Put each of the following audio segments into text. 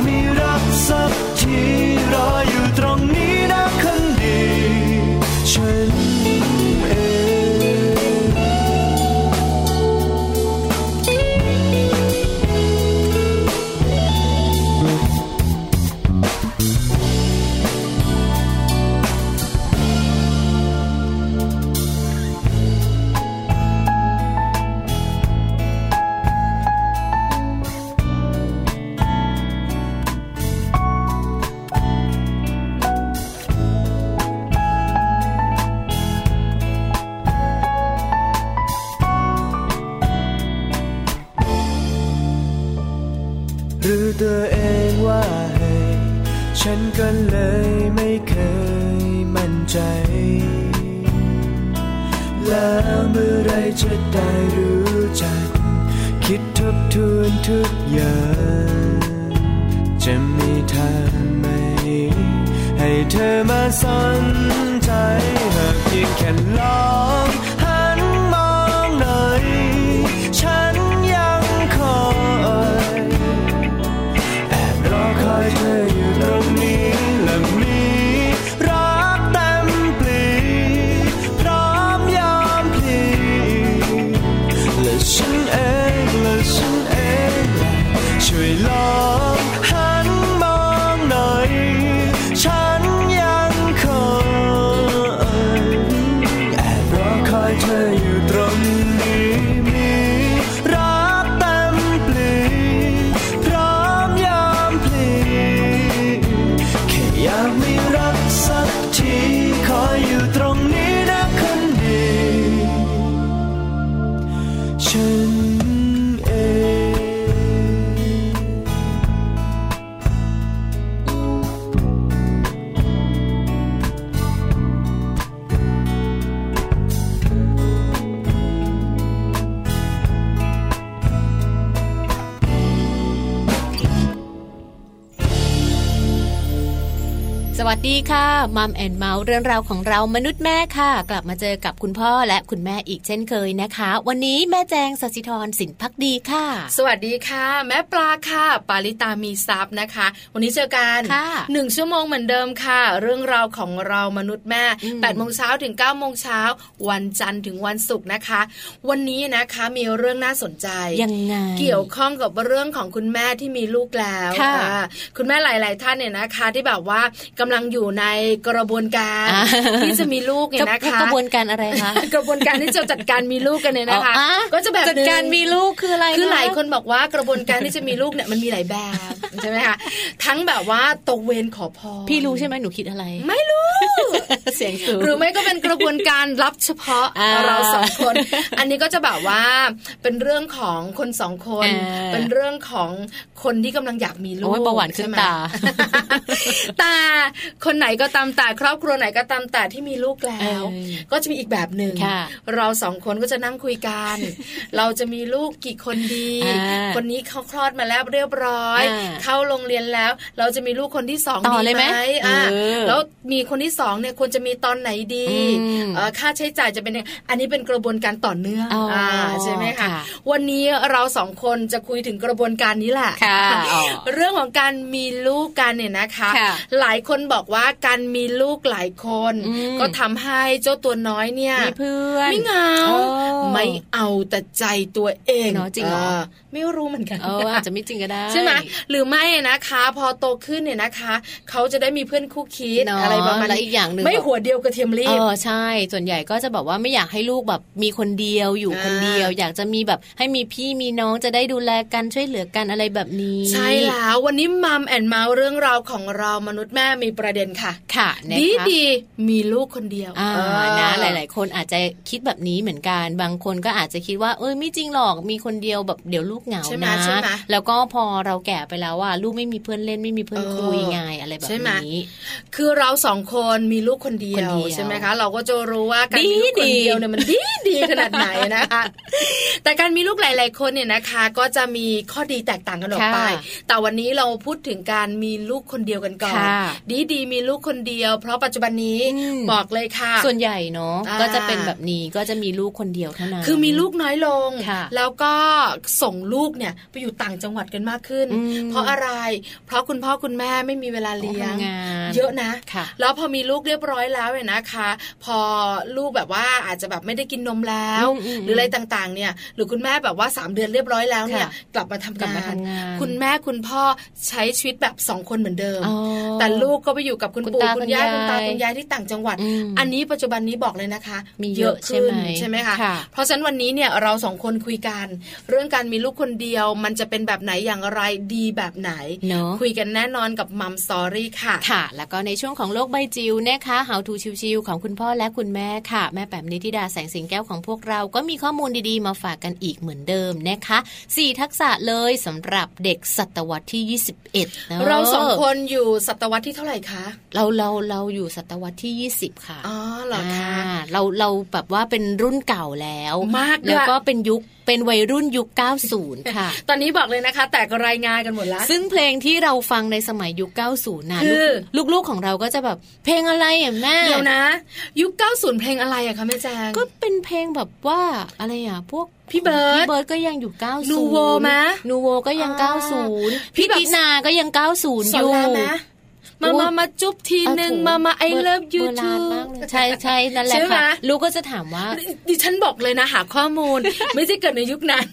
ค่อยา ดีค่ะมัมแอนเมาส์เรื่องราวของเรามนุษย์แม่ค่ะ กลับมาเจอกับคุณพ่อและคุณแม่อีกเช่นเคยนะคะ วันนี้แม่แจงสศิธรสินพักดีค่ะ สวัสดีค่ะ แม่ปลาค่ะ ปาริตามีซับนะคะ วันนี้เจอกันค่ะหนึ่งชั่วโมงเหมือนเดิมค่ะ เรื่องราวของเรามนุษย์แม่อืม8ปดโมงเช้าถึง9ก้าโมงเช้าวันจันทร์ถึงวันศุกร์นะคะ วันนี้นะคะมีเรื่องน่าสนใจยังไงเกี่ยวข้องกับเรื่องของคุณแม่ที่มีลูกแล้วค่ะอ่าคุณแม่หลาย ๆ ท่านเนี่ยนะคะ ที่แบบว่ากำลังอยู่ในกระบวนการอ่าที่จะมีลูกเนี่ยนะคะกระบวนการอะไรคะกระบวนการที่จะจัดการมีลูกกันเนี่ยนะคะอ๋ออะก็จะแบบจัดการหนึ่งมีลูกคืออะไรคือหลายะคนบอกว่ากระบวนการที่จะมีลูกเนี่ยมันมีหลายแบบใช่ไหมคะทั้งแบบว่าตะเวนขอพรพี่รู้ใช่ไหมหนูคิดอะไร ไม่รู้เสียงสูงหรือไม่ก็เป็นกระบวนการรับเฉพาะอ่าเราสองคน อันนี้ก็จะแบบว่าเป็นเรื่องของคนสองคนอ่าเป็นเรื่องของคนที่กำลังอยากมีลูโอ้กยประวัติขึ้นใช่ไหมตาแต่คนไหนก็ตามแต่ครอบครัวไหนก็ตามแต่ที่มีลูกแล้วเออก็จะมีอีกแบบหนึ่งค่ะเราสองคนก็จะนั่งคุยกัน เราจะมีลูกกี่คนดีอ่าคนนี้เขาคลอดมาแล้วเรียบร้อยอ่าเข้าโรงเรียนแล้ว เราจะมีลูกคนที่สองต่อดีเลยไหมอ่าเออแล้วมีคนที่สองเนี่ยควรจะมีตอนไหนดีอืมเอ่อค่าใช้จ่ายจะเป็นยังไงอันนี้เป็นกระบวนการต่อเนื่องอ๋ออ่ใช่ไหมคะค่ะวันนี้เราสองคนจะคุยถึงกระบวนการนี้แหละค่ะอ๋อเรื่องของการมีลูกกันเนี่ยนะคะค่ะหลายคนบอกว่าการมีลูกหลายคนอืมก็ทำให้เจ้าตัวน้อยเนี่ยมีเพื่อนไม่เหงาโอ้ไม่เอาแต่ใจตัวเองเนอะจริงเหรอไม่รู้เหมือนกันเอออาจจะไม่จริงก็ได้ใช่ไหมหรือไม่นะคะ พอโตขึ้นเนี่ยนะคะ เขาจะได้มีเพื่อนคู่คิดเนอะอะไรประมาณและนี้อีกอย่างหนึ่งไม่หัวเดียวกระเทียมรีเอบอใช่ ส่วนใหญ่ก็จะแบบว่าไม่อยากให้ลูกแบบมีคนเดียวอยู่อ่าคนเดียว อยากจะมีแบบให้มีพี่มีน้องจะได้ดูแลกันช่วยเหลือกันอะไรแบบนี้ ใช่แล้ววันนี้มัมแอนเมาส์เรื่องราวของเรามนุษย์แม่มีประเด็นค่ะ ค่ะนะดีคะดีๆมีลูกคนเดียวอ่าเออนะหลาย ๆ คนอาจจะคิดแบบนี้เหมือนกันบางคนก็อาจจะคิดว่าเอ้ยไม่จริงหรอกมีคนเดียวแบบเดี๋ยวลูกเหงาใช่ไหมนะใช่ไหมแล้วก็พอเราแก่ไปแล้วอะลูกไม่มีเพื่อนเล่นไม่มีเพื่อนเออคุยไงอะไรแบบใช่ไหมนี้คือเราสองคนมีลูกคนเดีคยนวเดียวใช่ไหมคะ เราก็จะรู้ว่าการดีมีลูกคนดีเดียวเนี่ยมันดีดีขนาดไหนนะคะแต่การมีลูกหลาย ๆ คนเนี่ยนะคะ ก็จะมีข้อดีแตกต่างกันออกไปค่ะแต่วันนี้เราพูดถึงการมีลูกคนเดียวกันก่อนค่ะดีดีมีลูกคนเดียว เพราะปัจจุบันนี้อืมบอกเลยค่ะ ส่วนใหญ่เนาะอ่าก็จะเป็นแบบนี้ก็จะมีลูกคนเดียวเท่านั้นคือมีลูกน้อยลงค่ะแล้วก็ส่งลูกเนี่ยไปอยู่ต่างจังหวัดกันมากขึ้นอืมเพราะอะไร เพราะคุณพ่อคุณแม่ไม่มีเวลาเลี้ยงทำงานเยอะนะค่ะแล้วพอมีลูกเรียบร้อยแล้วเนี่ยนะคะ พอลูกแบบว่าอาจจะแบบไม่ได้กินนมแล้วอืมอืมหรืออะไรต่างๆ เนี่ย หรือคุณแม่แบบว่า 3 เดือนเรียบร้อยแล้วเนี่ยค่ะกลับมาทำกลับงามานทำงานคุณแม่คุณพ่อใช้ชีวิตแบบสองคนเหมือนเดิมอ๋อแต่ลูกก็ไปอยู่กับคุณคุณปู่ตาคุณย่าคุคุณณตายายคุณยายที่ต่างจังหวัดอืมอันนี้ปัจจุบันนี้บอกเลยนะคะ มีเยอะขึ้นใช่ไหมใช่ไหมคะค่ะเพราะฉะนั้นวันนี้เนี่ยเราสองคนคุยกัน เรื่องการมีลูกคนเดียว มันจะเป็นแบบไหนอย่างไรดีแบบไหนเนอะคุยกันแน่นอนกับมัมสอรี่ค่ะค่ะ แล้วก็ในช่วงของโลกใบจิ๋วนะคะ How to ชิวๆของคุณพ่อและคุณแม่ค่ะ แม่แป๋มนิติดาแสงสิงแก้วของพวกเราก็มีข้อมูลดีๆ มาฝากกันอีกเหมือนเดิมนะคะสี่ทักษะเลยสำหรับเด็กศตวรรษที่ 21นะเราสองคนอยู่ศตวรรษที่เท่าไหร่คะเราเราเราอยู่ศตวรรษที่ 20 ค่ะอ๋อเหรอคะาเราเราแบบว่าเป็นรุ่นเก่าแล้ว มากด้วยแล้วก็เป็นยุคเป็นวัยรุ่นยุค 90 ค่ะ ตอนนี้บอกเลยนะคะ แตกรายงานกันหมดแล้ว ซึ่งเพลงที่เราฟังในสมัยยุค 90นะคือลูกลูกๆของเราก็จะแบบเพลงอะไรอะแม่เดี๋ยวนะ ยุค 90 เพลงอะไรอะคะแม่แจงก็เป็นเพลงแบบว่าอะไรอะพวกพี่เบิร์ดพี่เบิร์ดก็ยังอยู่ 90 นูโวไหมนูโวก็ยังอ่า90 พี่พี่แบบตินาก็ยัง 90สออนยู่รามไห มมาโอ้มามาจุ๊บทีหนึ่งเออถูกมามาไอเลิฟยูโบราทูณมากเลยใช่ใช่นั่นแหละใช่ไหมค่ะลูกก็จะถามว่า ดิฉันบอกเลยนะหาข้อมูล ไม่ใช่เกิดในยุคนั้น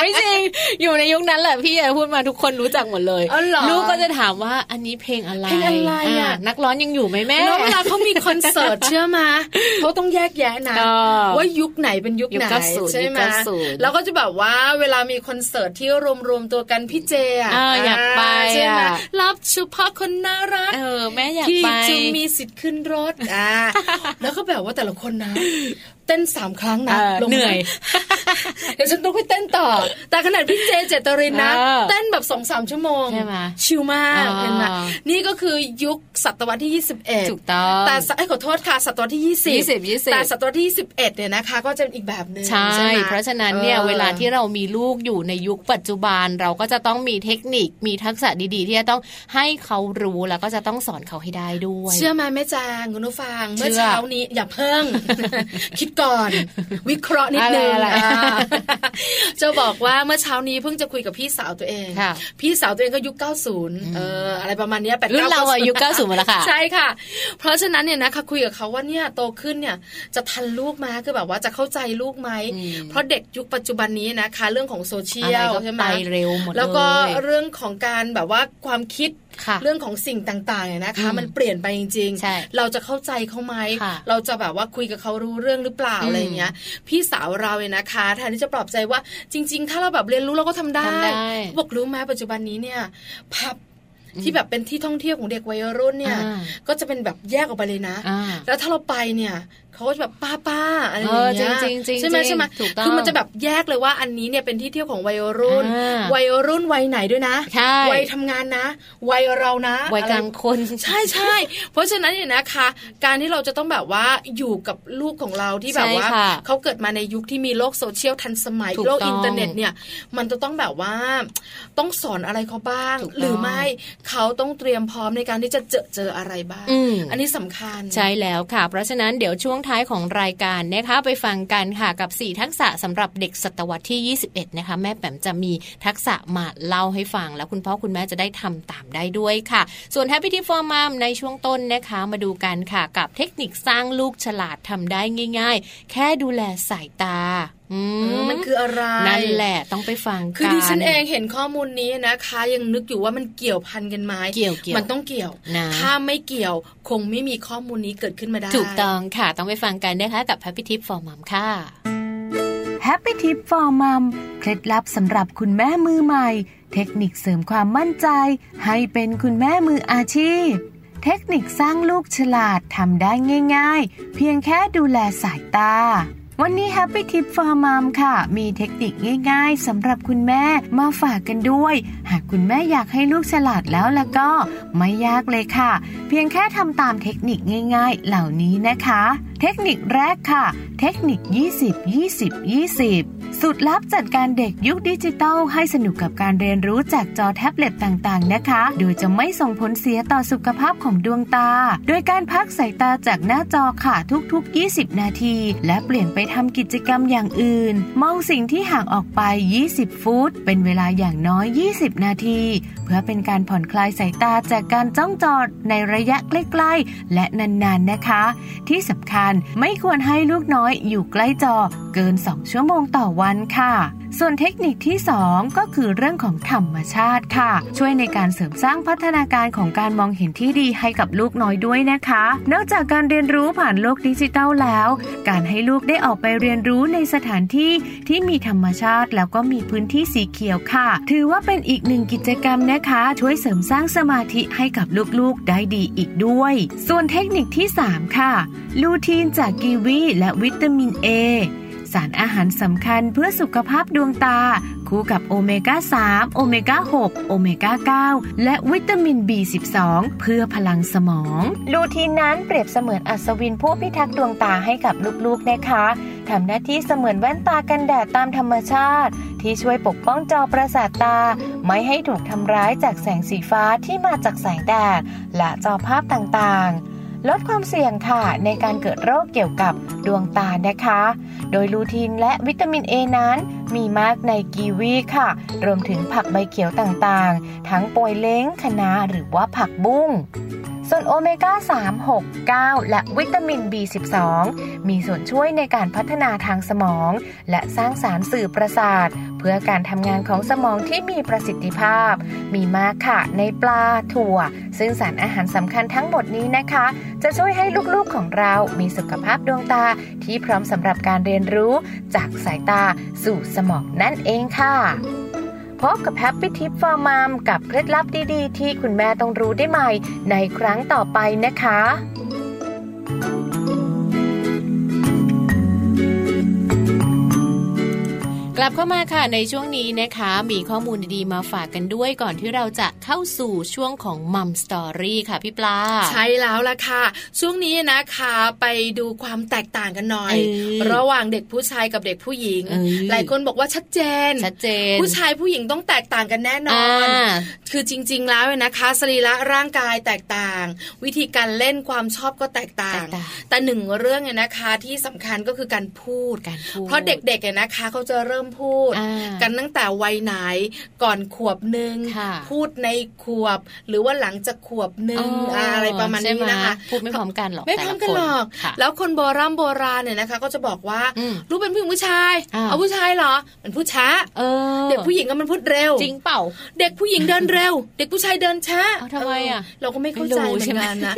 ไม่จริงอยู่ในยุคนั้นแหละพี่พูดมาทุกคนรู้จักหมดเลยอ๋อเหรอลูกก็จะถามว่าอันนี้เพลงอะไรเพลงอะไรอะนักร้องยังอยู่ไหมแม่แล้วเวลาเขามีคอนเสิร์ตเชื่อมาเขาต้องแยกแยะนะเออว่ายุคไหนเป็นยุคยุคไหน90ใช่ไหมยุค90แล้วก็จะแบบว่าเวลามีคอนเสิร์ตที่รวมๆตัวกันพี่เจอะอ่าอยากไปใช่ไหมอะรับเฉพาะคนน่ารักเออแม่อยากที่ไปจะมีสิทธิ์ขึ้นรถอ่าแล้วก็แบบว่าแต่ละคนนะ เต้นสามครั้งนะเออลงมาเหนื่อยเดี๋ยวฉันต้องไปเต้นต่อ แต่ขนาดพี่เจเจตรินนะเออเต้นแบบสองสามชั่วโมงใช่ไหมชิลมากอ่าเห็นไหมนี่ก็คือยุคศตวรรษที่ 21ถูกต้องแต่ไอ้ยขอโทษค่ะศตวรรษที่ 20 20 20แต่ศตวรรษที่ 21เนี่ยนะคะก็จะเป็นอีกแบบหนึ่งใช่ไหมเพราะฉะนั้นเนี่ยออเวลาที่เรามีลูกอยู่ในยุคปัจจุบันเราก็จะต้องมีเทคนิคมีทักษะดีๆ ที่จะต้องให้เขารู้แล้วก็จะต้องสอนเขาให้ได้ด้วย เชื่อไหมแม่จางคุณผู้ฟังเชื่เมื่ออเช้านี้อย่าเพิ่งคิดก่อน วิเคราะห์นิดนึงอะไรอะไรอ่าจะบอกว่าเมื่อเช้านี้เพิ่งจะคุยกับพี่สาวตัวเองค่ะพี่สาวตัวเองก็ยุค 90 เอออะไรประมาณเนี้ย8รุ่นเราอะยุค90หมดแล้วค่ะ ใช่ค่ะ เพราะฉะนั้นเนี่ยนะคะคุยกับเขาว่าเนี่ยโตขึ้นเนี่ยจะทันลูกไหมาคือแบบว่าจะเข้าใจลูกไหมอืมเพราะเด็กยุคปัจจุบันนี้นะคะ เรื่องของโซเชีอะไรยลก็ใช่ไหมไปเร็วหมดเลยแล้วก็เรื่องของการแบบว่าความคิดค่ะ เรื่องของสิ่งต่างๆเนี่ยนะคะอืมมันเปลี่ยนไปจริงใช่เราจะเข้าใจเขาไหมค่ะเราจะแบบว่าคุยกับเขารู้เรื่องหรือเปล่าอืมอะไรอย่างเงี้ย พี่สาวเราเนี่ยนะคะแทนที่จะปลอบใจว่าจริง ๆ ถ้าเราแบบเรียนรู้เราก็ทำได้ทำได้บอกรู้ไหมปัจจุบันนี้เนี่ยพับที่แบบเป็นที่ท่องเที่ยวของเด็กวัยรุ่นเนี่ยอ่าก็จะเป็นแบบแยกออกไปเลยนะอ่าแล้วถ้าเราไปเนี่ย เขาก็จะแบบป้าป้าๆอะไรอย่างเงี้ยเออจริงๆจริงๆใช่ไหมใช่ไหมถูกต้องคือมันจะแบบแยกเลยว่าอันนี้เนี่ยเป็นที่เที่ยวของวัยรุ่นอ่าวัยรุ่นวัยไหนด้วยนะใช่วัยทำงานนะ วัยเรานะวัยกลางคนใช่ใช่เพราะฉะนั้นเนี่ยนะคะ การที่เราจะต้องแบบว่าอยู่กับลูกของเราที่แบบว่าใช่ค่ะเขาเกิดมาในยุคที่มีโลกโซเชียลทันสมัยถูกโลกต้องอินเทอร์เน็ตเนี่ย มันจะต้องแบบว่าต้องสอนอะไรเขาบ้างถูกต้องหรือไม่เขาต้องเตรียมพร้อมในการที่จะเจอเจออะไรบ้างอืมอันนี้สำคัญใช่แล้วค่ะ เพราะฉะนั้นเดี๋ยวช่วงท้ายของรายการนะคะไปฟังกันค่ะกับ 4 ทักษะสำหรับเด็กศตวรรษที่ 21 นะคะ แม่แปมจะมีทักษะมาเล่าให้ฟัง แล้วคุณพ่อคุณแม่จะได้ทำตามได้ด้วยค่ะ ส่วน Happy Tip for Mom ในช่วงต้นนะคะมาดูกันค่ะกับเทคนิคสร้างลูกฉลาดทำได้ง่าย ๆ แค่ดูแลสายตามันคืออะไรนั่นแหละต้องไปฟังกันคือดิฉันเองเห็นข้อมูลนี้นะคะ ยังนึกอยู่ว่ามันเกี่ยวพันกันไหมเกี่ยวเกี่ยวมันต้องเกี่ยวนะถ้าไม่เกี่ยวคงไม่มีข้อมูลนี้เกิดขึ้นมาได้ถูกต้องค่ะ ต้องไปฟังกันนะคะกับ Happy Tip for Mom ค่ะ Happy Tip for Mom เคล็ดลับสำหรับคุณแม่มือใหม่ เทคนิคเสริมความมั่นใจ ให้เป็นคุณแม่มืออาชีพ เทคนิคสร้างลูกฉลาดทำได้ง่าย ๆ เพียงแค่ดูแลสายตา วันนี้ Happy Tip for Mom ค่ะ มีเทคนิคง่ายๆสำหรับคุณแม่มาฝากกันด้วย หากคุณแม่อยากให้ลูกฉลาดแล้วแล้วก็ ไม่ยากเลยค่ะ เพียงแค่ทำตามเทคนิคง่ายๆ เหล่านี้นะคะ เทคนิคแรกค่ะ เทคนิค 20 20 20 สูตรลับจัดการเด็กยุคดิจิตัลให้สนุกกับการเรียนรู้จากจอแท็บเล็ตต่างๆ นะคะ โดยจะไม่ส่งผลเสียต่อสุขภาพของดวงตา โดยการพักสายตาจากหน้าจอค่ะทุกๆ 20 นาที และเปลี่ยนไปทำกิจกรรมอย่างอื่น มองสิ่งที่ห่างออกไป 20 ฟุต เป็นเวลาอย่างน้อย 20 นาที เพื่อเป็นการผ่อนคลายสายตาจากการจ้องจอดในระยะใกล้ๆ และนานๆ นะคะ ที่สำคัญไม่ควรให้ลูกน้อยอยู่ใกล้จอเกิน 2 ชั่วโมงต่อวันค่ะ ส่วนเทคนิคที่ 2 ก็คือเรื่องของธรรมชาติค่ะ ช่วยในการเสริมสร้างพัฒนาการของการมองเห็นที่ดีให้กับลูกน้อยด้วยนะคะ นอกจากการเรียนรู้ผ่านโลกดิจิทัลแล้ว การให้ลูกได้ออกไปเรียนรู้ในสถานที่ที่มีธรรมชาติ แล้วก็มีพื้นที่สีเขียวค่ะ ถือว่าเป็นอีกหนึ่งกิจกรรมนะคะ ช่วยเสริมสร้างสมาธิให้กับลูกๆได้ดีอีกด้วย ส่วนเทคนิคที่ 3 ค่ะ ลูทีนจากกีวีและวิตามิน A สารอาหารสำคัญเพื่อสุขภาพดวงตา คู่กับโอเมก้า 3 โอเมก้า 6 โอเมก้า 9 และวิตามิน B12 เพื่อพลังสมอง ลูทีนนั้นเปรียบเสมือนอัศวินผู้พิทักษ์ดวงตาให้กับลูกๆนะคะทำหน้าที่เสมือนแว่นตากันแดดตามธรรมชาติ ที่ช่วยปกป้องจอประสาทตา ไม่ให้ถูกทำร้ายจากแสงสีฟ้าที่มาจากแสงแดด และจอภาพต่างๆ ลดความเสี่ยงค่ะ ในการเกิดโรคเกี่ยวกับดวงตานะคะ โดยลูทีนและวิตามินเอนั้นมีมากในกีวีค่ะ รวมถึงผักใบเขียวต่างๆ ทั้งโปยเล้งคะน้าหรือว่าผักบุ้ง ส่วนโอเมก้า 3 6 9 และวิตามิน B12 มีส่วนช่วยในการพัฒนาทางสมอง และสร้างสารสื่อประสาท เพื่อการทำงานของสมองที่มีประสิทธิภาพ มีมากค่ะในปลาถั่ว ซึ่งสารอาหารสำคัญทั้งหมดนี้นะคะ จะช่วยให้ลูกๆของเรามีสุขภาพดวงตาที่พร้อมสำหรับการเรียนรู้จากสายตาสู่สมองนั่นเองค่ะ พบกับ Happy Tip for Mom กับเคล็ดลับดีๆ ที่คุณแม่ต้องรู้ได้ใหม่ ในครั้งต่อไปนะคะ กลับเข้ามาค่ะในช่วงนี้นะคะ มีข้อมูลดีๆมาฝากกันด้วยก่อนที่เราจะเข้าสู่ช่วงของมัมสตอรี่ค่ะพี่ปลา ใช่แล้วล่ะค่ะ ช่วงนี้นะคะไปดูความแตกต่างกันหน่อยเออระหว่างเด็กผู้ชายกับเด็กผู้หญิงเออหลายคนบอกว่าชัดเจนชัดเจน ผู้ชายผู้หญิงต้องแตกต่างกันแน่นออ่านคือจริง ๆ แล้วเนี่ยนะคะสรีระร่างกายแตกต่าง วิธีการเล่นความชอบก็แตกต่าง แตกต่างแต่หนึ่งเรื่องเนี่ยนะคะที่สำคัญก็คือการพูดการพูดเพราะเด็กๆเนี่ยนะคะเขาจะเริ่มพูดอ่ากันตั้งแต่วัยไหนก่อนขวบหนึ่งค่ะพูดในขวบ หรือว่าหลังจากขวบหนึ่งอ๋อออะไรประมาณนี้ใช่ไหนะคะพูดไม่พร้อมกันหรอกไม่พร้อมกันหรอกแต่ละคนค่ะแล้วคนโบราณโบราณเนี่ยนะคะ ก็จะบอกว่าอืมรู้เป็นผู้หญิงผู้ชายอ้าวเอาผู้ชายเหรอมันพูดช้าเออเด็กผู้หญิงก็มันพูดเร็วจริงเปล่า เด็กผู้หญิงเดินเร็ว เด็กผู้ชายเดินช้าเอาทำไมอะเเราก็ไม่เข้าใจไม่รู้เหมืใช่อนไหมกันนะ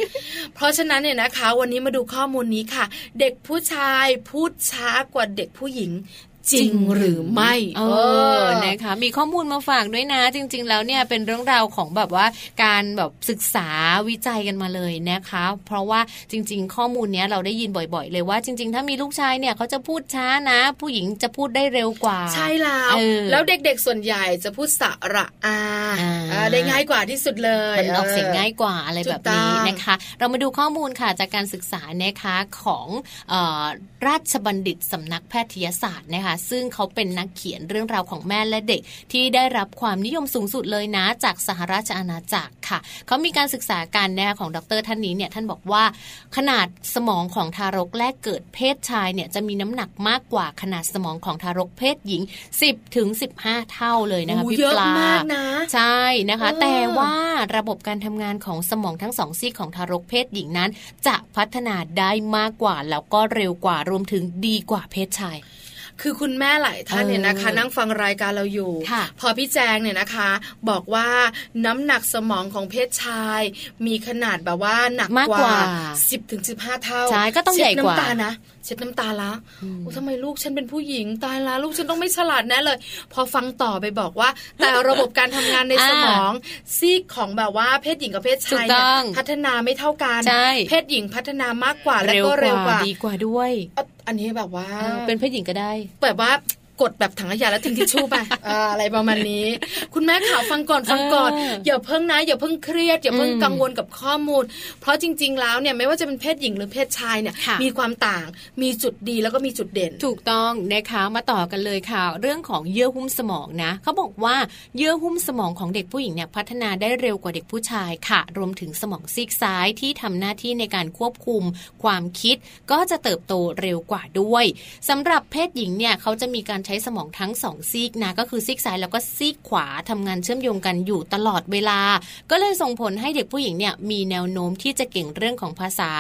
เพราะฉะนั้นเนี่ยนะคะ วันนี้มาดูข้อมูลนี้ค่ะ เด็กผู้ชายพูดช้ากว่าเด็กผู้หญิง จริงหรือไม่เออนะคะมีข้อมูลมาฝากด้วยนะ จริง ๆ แล้วเนี่ยเป็นเรื่องราวของแบบว่าการแบบศึกษาวิจัยกันมาเลยนะคะ เพราะว่าจริง ๆ ข้อมูลเนี้ยเราได้ยินบ่อย ๆ เลยว่าจริง ๆ ถ้ามีลูกชายเนี่ยเขาจะพูดช้านะ ผู้หญิงจะพูดได้เร็วกว่า ใช่แล้วเออแล้วเด็กๆส่วนใหญ่จะพูดสระอาอ่าอ่าได้ง่ายกว่าที่สุดเลยมันออกเสียงง่ายกว่าอะไรแบบนี้ถูกต้องนะคะ เรามาดูข้อมูลค่ะจากการศึกษานะคะของเออราชบัณฑิตสำนักแพทยศาสตร์นะคะซึ่งเขาเป็นนักเขียนเรื่องราวของแม่และเด็ก ที่ได้รับความนิยมสูงสุดเลยนะ จากสหราชอาณาจักรค่ะ เขามีการศึกษาการนะคะของดรท่านนี้เนี่ยท่านบอกว่า ขนาดสมองของทารกแรกเกิดเพศชายเนี่ยจะมีน้ำหนักมากกว่าขนาดสมองของทารกเพศหญิง 10ถึง15 เท่าเลยนะคะโอ้พี่เยอะปลามากนะใช่นะคะเออแต่ว่าระบบการทำงานของสมองทั้งสองซีกของทารกเพศหญิงนั้น จะพัฒนาได้มากกว่าแล้วก็เร็วกว่ารวมถึงดีกว่าเพศชาย คือคุณแม่หลายท่านเนี่ยนะคะเออนั่งฟังรายการเราอยู่ค่ะพอพี่แจงเนี่ยนะคะ บอกว่าน้ำหนักสมองของเพศชาย มีขนาดแบบว่าหนักมากกกว่าว่า 10ถึง15 เท่าใช่ก็ต้องใหญ่กว่าเช็ดน้ำตานะเช็ดน้ำตาละโอ้ทำไมลูกฉันเป็นผู้หญิงตายละลูกฉันต้องไม่ฉลาดแน่เลย พอฟังต่อไปบอกว่า แต่ระบบการทำงานในอ่าสมองซีกของแบบว่าเพศหญิงกับเพศชายถูกต้เนี่ยองพัฒนาไม่เท่ากันใช่เพศหญิงพัฒนามากกว่าและก็เร็วกว่าดีกว่าด้วยเอ่ออันนี้แบบว่าเออเป็นเพศหญิงก็ได้แบบว่า กดแบบถังขยะแล้วทิ้งทิชชู่ไปอ่าอะไรประมาณนี้ คุณแม่ข่าวฟังก่อนฟังก่อนเอออย่าเพิ่งนะอย่าเพิ่งเครียดอย่าเพิ่งอืมกังวลกับข้อมูล เพราะจริง ๆ แล้วเนี่ยไม่ว่าจะเป็นเพศหญิงหรือเพศชายเนี่ยค่ะมีความต่างมีจุดดีแล้วก็มีจุดเด่น ถูกต้องนะคะมาต่อกันเลยค่ะ เรื่องของเยื่อหุ้มสมองนะเขาบอกว่าเยื่อหุ้มสมองของเด็กผู้หญิงเนี่ยพัฒนาได้เร็วกว่าเด็กผู้ชายค่ะ รวมถึงสมองซีกซ้ายที่ทำหน้าที่ในการควบคุมความคิด ก็จะเติบโตเร็วกว่าด้วยสำหรับเพศหญิงเนี่ยเขาจะมีการใช้สมองทั้งสองซีกนะก็คือซีกซ้ายแล้วก็ซีกขวาทำงานเชื่อมโยงกันอยู่ตลอดเวลา ก็เลยส่งผลให้เด็กผู้หญิงเนี่ยมีแนวโน้มที่จะเก่งเรื่องของภาษา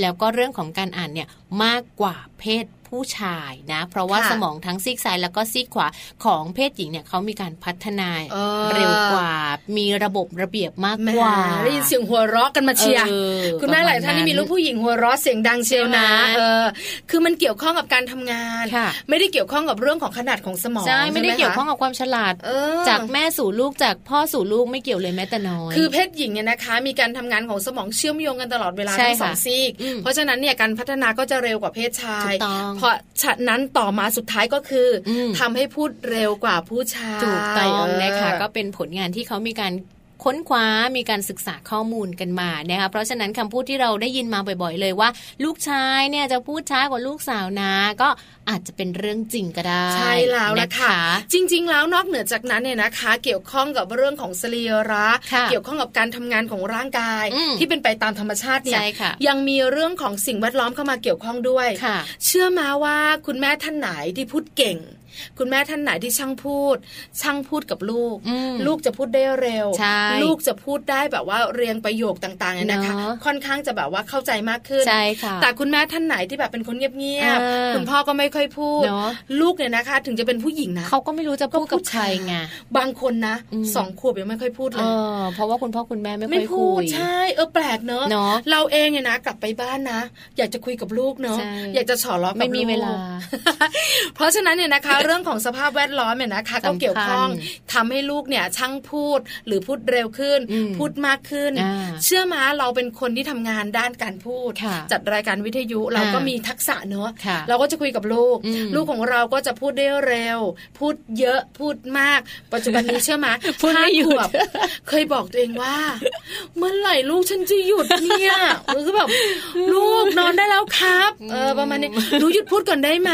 แล้วก็เรื่องของการอ่านเนี่ยมากกว่าเพศผู้ชายนะ เพราะว่าค่ะสมองทั้งซีกซ้ายแล้วก็ซีกขวาของเพศหญิงเนี่ยเขามีการพัฒนาเออเร็วกว่ามีระบบระเบียบมากแหม่กว่าได้ยินเสียงหัวเราะกันมาเชียร์เออคุณแม่หลายท่านที่มีลูกผู้หญิงหัวเราะเสียงดังเชียวนะใช่ไหมเออคือมันเกี่ยวข้องกับการทำงานค่ะไม่ได้เกี่ยวข้องกับเรื่องของขนาดของสมองใช่ไม่ได้หเกี่ยวข้องคะกับความฉลาดเออจากแม่สู่ลูกจากพ่อสู่ลูกไม่เกี่ยวเลยแม้แต่น้อยคือเพศหญิงเนี่ยนะคะ มีการทำงานของสมองเชื่อมโยงกันตลอดเวลาใช่ทั้งสองค่ะซีกอืมเพราะฉะนั้นเนี่ยการพัฒนาก็จะเร็วกว่าเพศชาถูยกต้องเพราะฉะนั้นต่อมาสุดท้ายก็คืออมทำให้พูดเร็วกว่าผู้ชายถูกต้องนะคะเออก็เป็นผลงานที่เขามีการ ค้นคว้ามีการศึกษาข้อมูลกันมานะคะเพราะฉะนั้นคำพูดที่เราได้ยินมาบ่อย ๆ เลยว่า ลูกชายเนี่ยจะพูดช้ากว่าลูกสาวนะ ก็อาจจะเป็นเรื่องจริงก็ได้ ใช่แล้วละนค่ะ จริง ๆ แล้วนอกเหนือจากนั้นเนี่ยนะคะ เกี่ยวข้องกับเรื่องของสรีระค่ะเกี่ยวข้องกับการทำงานของร่างกายอืมที่เป็นไปตามธรรมชาติเนี่ยใช่ค่ะยังมีเรื่องของสิ่งแวดล้อมเข้ามาเกี่ยวข้องด้วยค่ะเชื่อมาว่าคุณแม่ท่านไหนที่พูดเก่ง คุณแม่ท่านไหนที่ช่างพูด ช่างพูดกับลูกอืมลูกจะพูดได้เร็วใช่ลูกจะพูดได้แบบว่าเรียงประโยคต่างๆเนี่ยนะคะเนอะค่อนข้างจะแบบว่าเข้าใจมากขึ้นใช่ค่ะแต่คุณแม่ท่านไหนที่แบบเป็นคนเงียบอ่าๆคุณพ่อก็ไม่ค่อยพูดเนอะลูกเนี่ยนะคะ ถึงจะเป็นผู้หญิงนะเขาก็ไม่รู้จะพูดกับใครไงบางคนนะอืมสองขวบยังไม่ค่อยพูดเลเอยอเพราะว่าคุณพ่อคุณแม่ไม่ค่ไม่อยพูคุดยใช่เออแปลกเนอะเนอะเราเองเนี่ยนะกลับไปบ้านนะ อยากจะคุยกับลูกเนอะใช่อยากจะฉอล้อกับไม่มีลูกเวลา เพราะฉะนั้นเนี่ยนะคะเรื่องของสภาพแวดล้อมเนี่ยนะคะสำคัก็ญเกี่ยวข้องทำให้ลูกเนี่ยช่างพูดหรือพูดเร็วขึ้นอืมพูดมากขึ้นอ่าเชื่อมาเราเป็นคนที่ทำงานด้านการพูดค่ะจัดรายการวิทยุเราก็อ่ามีมีทักษะเนอะค่ะเราก็จะคุยกับลูกอืมลูกของเราก็จะพูดได้เร็ว พูดเยอะพูดมาก ปัจจุบันนี้เชื่อมาพูดไม่หยุดห้าขวบเคยบอกตัวเองว่า เมื่อไหร่ลูกฉันจะหยุดเนี่ยคือแบบลูกนอนได้แล้วครับ เออประมาณนี้หนูหยุดพูดก่อนได้ไหม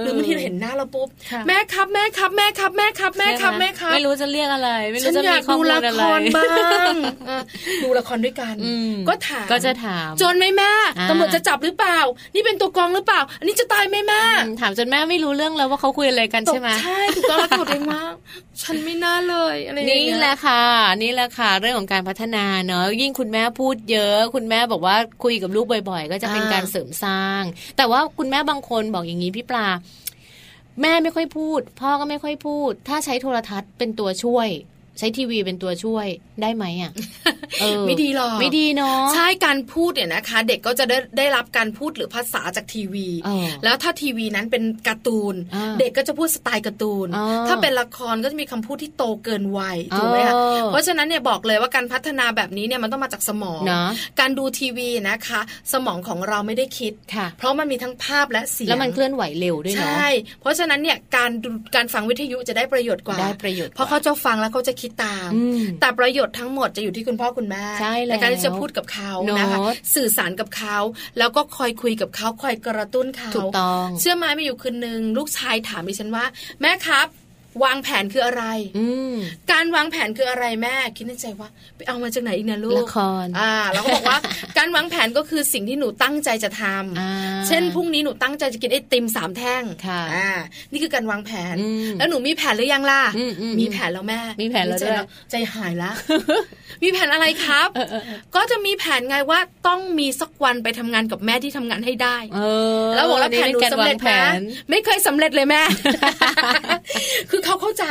หรือบางทีเราเห็นหน้าเราปุ๊บค่ะแม่ครับ แม่ครับ แม่ครับ แม่ครับ แม่ครับแม่ครับไม่รู้จะเรียกอะไร ไม่ฉัรู้นจะอยามีกข้อดูมูลละอะไรครบ้างเออดูละครด้วยกันอืมก็ถามก็จะถาม จนไหมแม่อ่าตำรวจจะจับหรือเปล่า นี่เป็นตัวกรองหรือเปล่า อันนี้จะตายไหมแม่อืมถามจนแม่ไม่รู้เรื่องแล้วว่าเขาคุยอะไรกันตใช่กไหมใช่ถูกต้องแล้วตัวเองว่าฉันไม่น่าเลยอะไรอย่างนี่เงี้ยแหละค่ะ นี่แหละค่ะ เรื่องของการพัฒนาเนอะยิ่งคุณแม่พูดเยอะ คุณแม่บอกว่าคุยกับลูกบ่อย ๆ ก็จะเป็นอ่าการเสริมสร้าง แต่ว่าคุณแม่บางคนบอกอย่างนี้พี่ปลา แม่ไม่ค่อยพูด พ่อก็ไม่ค่อยพูด ถ้าใช้โทรทัศน์เป็นตัวช่วย ใช้ทีวีเป็นตัวช่วยได้ไหมอะเออไม่ดีหรอกไม่ดีเนาะใช่การพูดเนี่ยนะคะ เด็กก็จะได้ได้รับการพูดหรือภาษาจากทีวีเออแล้วถ้าทีวีนั้นเป็นการ์ตูนอ่าเด็กก็จะพูดสไตล์การ์ตูนอ๋อถ้าเป็นละครก็จะมีคำพูดที่โตเกินวัยถูกไหมคะอ๋อเพราะฉะนั้นเนี่ยบอกเลยว่าการพัฒนาแบบนี้เนี่ยมันต้องมาจากสมองเนอะการดูทีวีนะคะ สมองของเราไม่ได้คิดค่ะเพราะมันมีทั้งภาพและเสียงแล้วมันเคลื่อนไหวเร็วด้วยใชเนาะ่เพราะฉะนั้นเนี่ยการดูการฟังวิทยุจะได้ประโยชน์กว่าได้ประโยชน์เพราะเขาจะฟังแล้วเขาจะคิดตามอืมแต่ประโยชน์ทั้งหมดจะอยู่ที่คุณพ่อคุณแม่ใช่แล้วการที่จะพูดกับเขาเนอะนะคะสื่อสารกับเขาแล้วก็คอยคุยกับเขาคอยกระตุ้นเขาถูกต้องเชื่อไหมมีอยู่คืนหนึ่งลูกชายถามดิฉันว่า แม่ครับ วางแผนคืออะไร อืมการวางแผนคืออะไรแม่ คิดในใจว่าไปเอามาจากไหนอีกนะลูกละครอ่าแล้วก็บอกว่า การวางแผนก็คือสิ่งที่หนูตั้งใจจะทำอ่าเช่นพรุ่งนี้หนูตั้งใจจะกินไอติมสามแท่งค่ะอ่านี่คือการวางแผนอืมแล้วหนูมีแผนหรือยังล่ะอืมอืมมีแผนแล้วแม่ มีแผนแล้วใจด้วยใจหายละมีแผนอะไรครับเออเออเออก็จะมีแผนไงว่าต้องมีสักวันไปทำงานกับแม่ที่ทำงานให้ได้เออแล้วบอกแล้วแผนหนูเป็สำเร็จกาวางแผนะนไม่เคยสำเร็จเลยแม่คือเขาเข้าใจ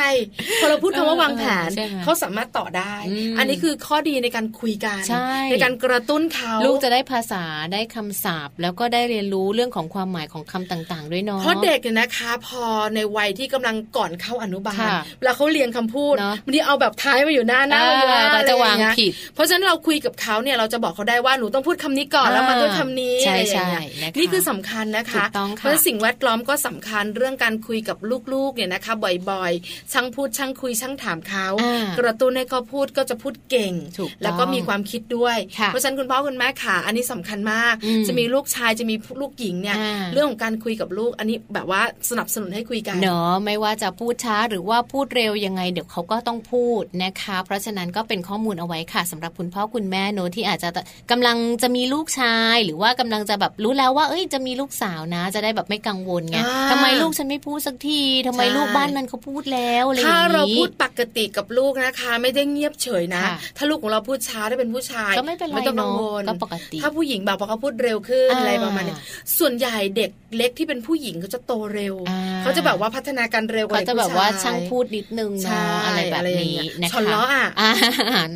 พอเราพูดคำว่าวางแผนใช่ไหมเขาสามารถต่อได้อืมอันนี้คือข้อดีในการคุยกันใช่การกระตุ้นเขาลูกจะได้ภาษาได้คำศัพท์ แล้วก็ได้เรียนรู้เรื่องของความหมายของคำต่าง ๆ ด้วยเนาะเพราะเด็กเนี่ยนะคะ พอในวัยที่กำลังก่อนเข้าอนุบาลค่ะเวลาเขาเรียงคำพูดเนอะบางทีเอาแบบท้ายมาอยู่หน้าหน้ามาอยู่หน้าอ่าก็จะวางอไรอย่เยผิดเพราะฉะนั้นเราคุยกับเขาเนี่ยเราจะบอกเขาได้ว่าหนูต้องพูดคำนี้ก่อนอ่าแล้วมาด้วยคำนี้ใช่อะไรอย่างเงี้ยใช่นะคะนี่คือสำคัญนะคะถูกต้องค่ะเพราะฉะนั้นสิ่งแวดล้อมก็สำคัญเรื่องการคุยกับลูกๆเนี่ยนะคะ บ่อยๆ ช่างพูดช่างคุยช่างถามเขาอ่ากระตุ้นให้เขาพูดก็จะพูดเก่งถูกต้องแล้วก็มีความคิดด้วยค่ะเพราะฉะนั้นคุณพ่อคุณแม่ขาอันนี้สำคัญมากอืมจะมีลูกชายจะมีลูกหญิงเนี่ยอ่าเรื่องของการคุยกับลูก อันนี้แบบว่าสนับสนุนให้คุยกันเนาะไม่ว่าจะพูดช้าหรือว่าพูดเร็วยังไง เดี๋ยวเขาก็ต้องพูดนะคะ เพราะฉะนั้นก็เป็นข้อมูลเอาไว้ค่ะสำหรับคุณพ่อคุณแม่เนอะที่อาจจะกำลังจะมีลูกชาย หรือว่ากำลังจะแบบรู้แล้วว่าเอ้ยจะมีลูกสาวนะ จะได้แบบไม่กังวลไงอ่าทำไมลูกฉันไม่พูดสักทีทำไมใช่ลูกบ้านนั้นเขาพูดแล้วอะไรอย่างถ้านี้เราพูดปกติกับลูกนะคะ ไม่ได้เงียบเฉยนะค่ะถ้าลูกของเราพูดช้าถ้าเป็นผู้ชายก็ไม่เป็นไรต้องกังวลเนอะก็ปกติ ถ้าผู้หญิงแบบพอเขาพูดเร็วขึ้นอ่าอะไรประมาณนี้ส่วนใหญ่เด็กเล็กที่เป็นผู้หญิงเขาจะโตเร็วอ่าเขาจะแบบว่าพัฒนาการเร็วกว่าเขาเด็กจะแบบผู้ว่าชยช่างพูดนิดนึงใช่เนาะอะไรแบบอะไรอย่างเงี้นี้ยนะคะชอนล้ออะา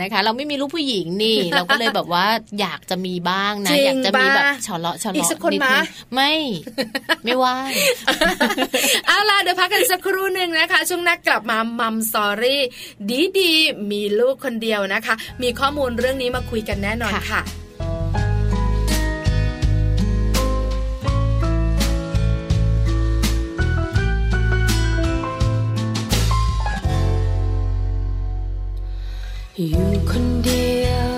นะคะ เราไม่มีลูกผู้หญิงนี่ เราก็เลยแบบว่าอยากจะมีบ้างนะจริงอยากจะมีแบบปะฉอเลาะฉออีกเลาะสักคนนิดมะนึงไม่ ไม่ว่างเอาล่ะเดี๋ยวพักกันสักครู่หนึ่งนะคะช่วงหน้ากลับมามัมสอรี่ดีดีๆมีลูกคนเดียวนะคะ มีข้อมูลเรื่องนี้มาคุยกันแน่นอนค่ะอยู่คนเดียว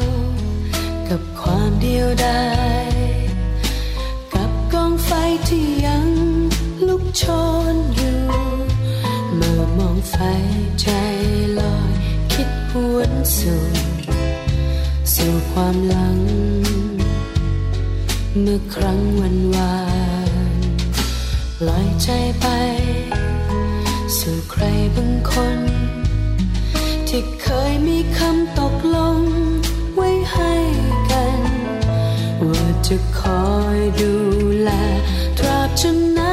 กับความเดียวดายกับกองไฟที่ยังลุกโชนอยู่เมื่อมอง ไฟใจลอยคิดหวนสู่สู่ความหลัง เมื่อครั้งวันวานลอยใจไป สู่ใครบางคน ที่เคยมีคำตกลงไว้ให้กัน ว่าจะคอยดูแลตราบจนนาน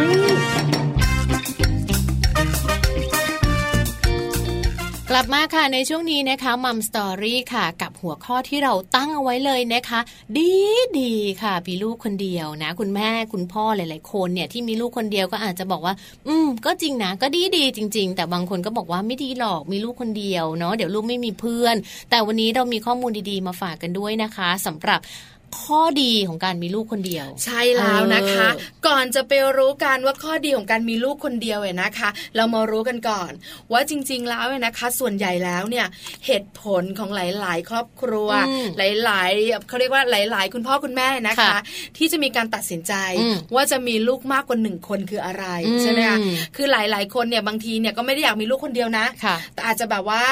รี่ กลับมาค่ะในช่วงนี้นะคะมัมสตอรี่ค่ะ กับหัวข้อที่เราตั้งเอาไว้เลยนะคะ ดีดีค่ะมีลูกคนเดียวนะ คุณแม่คุณพ่อหลาย ๆ คนเนี่ยที่มีลูกคนเดียวก็อาจจะบอกว่า อืม ก็จริงนะ ก็ดีดีจริง ๆ แต่บางคนก็บอกว่าไม่ดีหรอกมีลูกคนเดียวเนาะเดี๋ยวลูกไม่มีเพื่อน แต่วันนี้เรามีข้อมูลดีๆ มาฝากกันด้วยนะคะสำหรับ ข้อดีของการมีลูกคนเดียว ใช่แล้วนะคะเออก่อนจะไปรู้กันว่าข้อดีของการมีลูกคนเดียวเนี่ยนะคะ เรามารู้กันก่อน ว่าจริง ๆ แล้วเนี่ยนะคะ ส่วนใหญ่แล้วเนี่ยเหตุผลของหลาย ๆ ครอบครัวอืมหลายๆเขาเรียกว่าหลาย ๆ คุณพ่อคุณแม่นะคะค่ะที่จะมีการตัดสินใจอืมว่าจะมีลูกมากกว่าหนึ่งคนคืออะไรอืมใช่ไหมคะคือหลาย ๆ คนเนี่ยบางทีเนี่ยก็ไม่ได้อยากมีลูกคนเดียวนะค่ะแต่อาจจะแบบว่า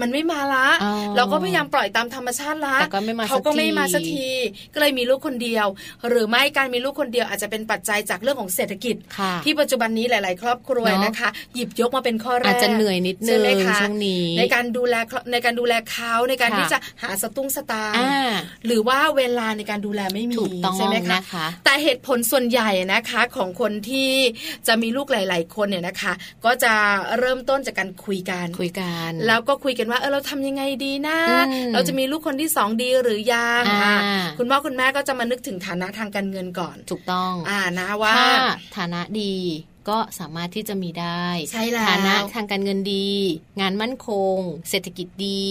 มันไม่มาละอ๋อเราก็พยายามปล่อยตามธรรมชาติละแต่ก็ไม่มาเขาก็สักทีไม่มาสักทีก็เลยมีลูกคนเดียว หรือไม่การมีลูกคนเดียวอาจจะเป็นปัจจัยจากเรื่องของเศรษฐกิจค่ะที่ปัจจุบันนี้หลาย ๆ ครอบครัวเนอะนะคะ หยิบยกมาเป็นข้อแรกอาจจะเหนื่อยนิดนึใช่งไหมคะช่วงนี้ในการดูแลครอบในการดูแลเขาในการค่ะที่จะหาสตุ้งสตางค์อ่าหรือว่าเวลาในการดูแลไม่มีถูกต้องใช่ไหมคะนะคะ แต่เหตุผลส่วนใหญ่นะคะของคนที่จะมีลูกหลาย ๆ คนเนี่ยนะคะ ก็จะเริ่มต้นจากการคุยกันคุยกันแล้วก็คุยกันว่าเออเราทำยังไงดีนะอืมเราจะมีลูกคนที่สองดีหรือยังอ่าอ่าคุณพ่อคุณแม่ก็จะมานึกถึงฐานะทางการเงินก่อน ถูกต้องอ่านะว่าถ้าฐานะดีก็สามารถที่จะมีได้ ใช่แล้วฐานะทางการเงินดี งานมั่นคง เศรษฐกิจดี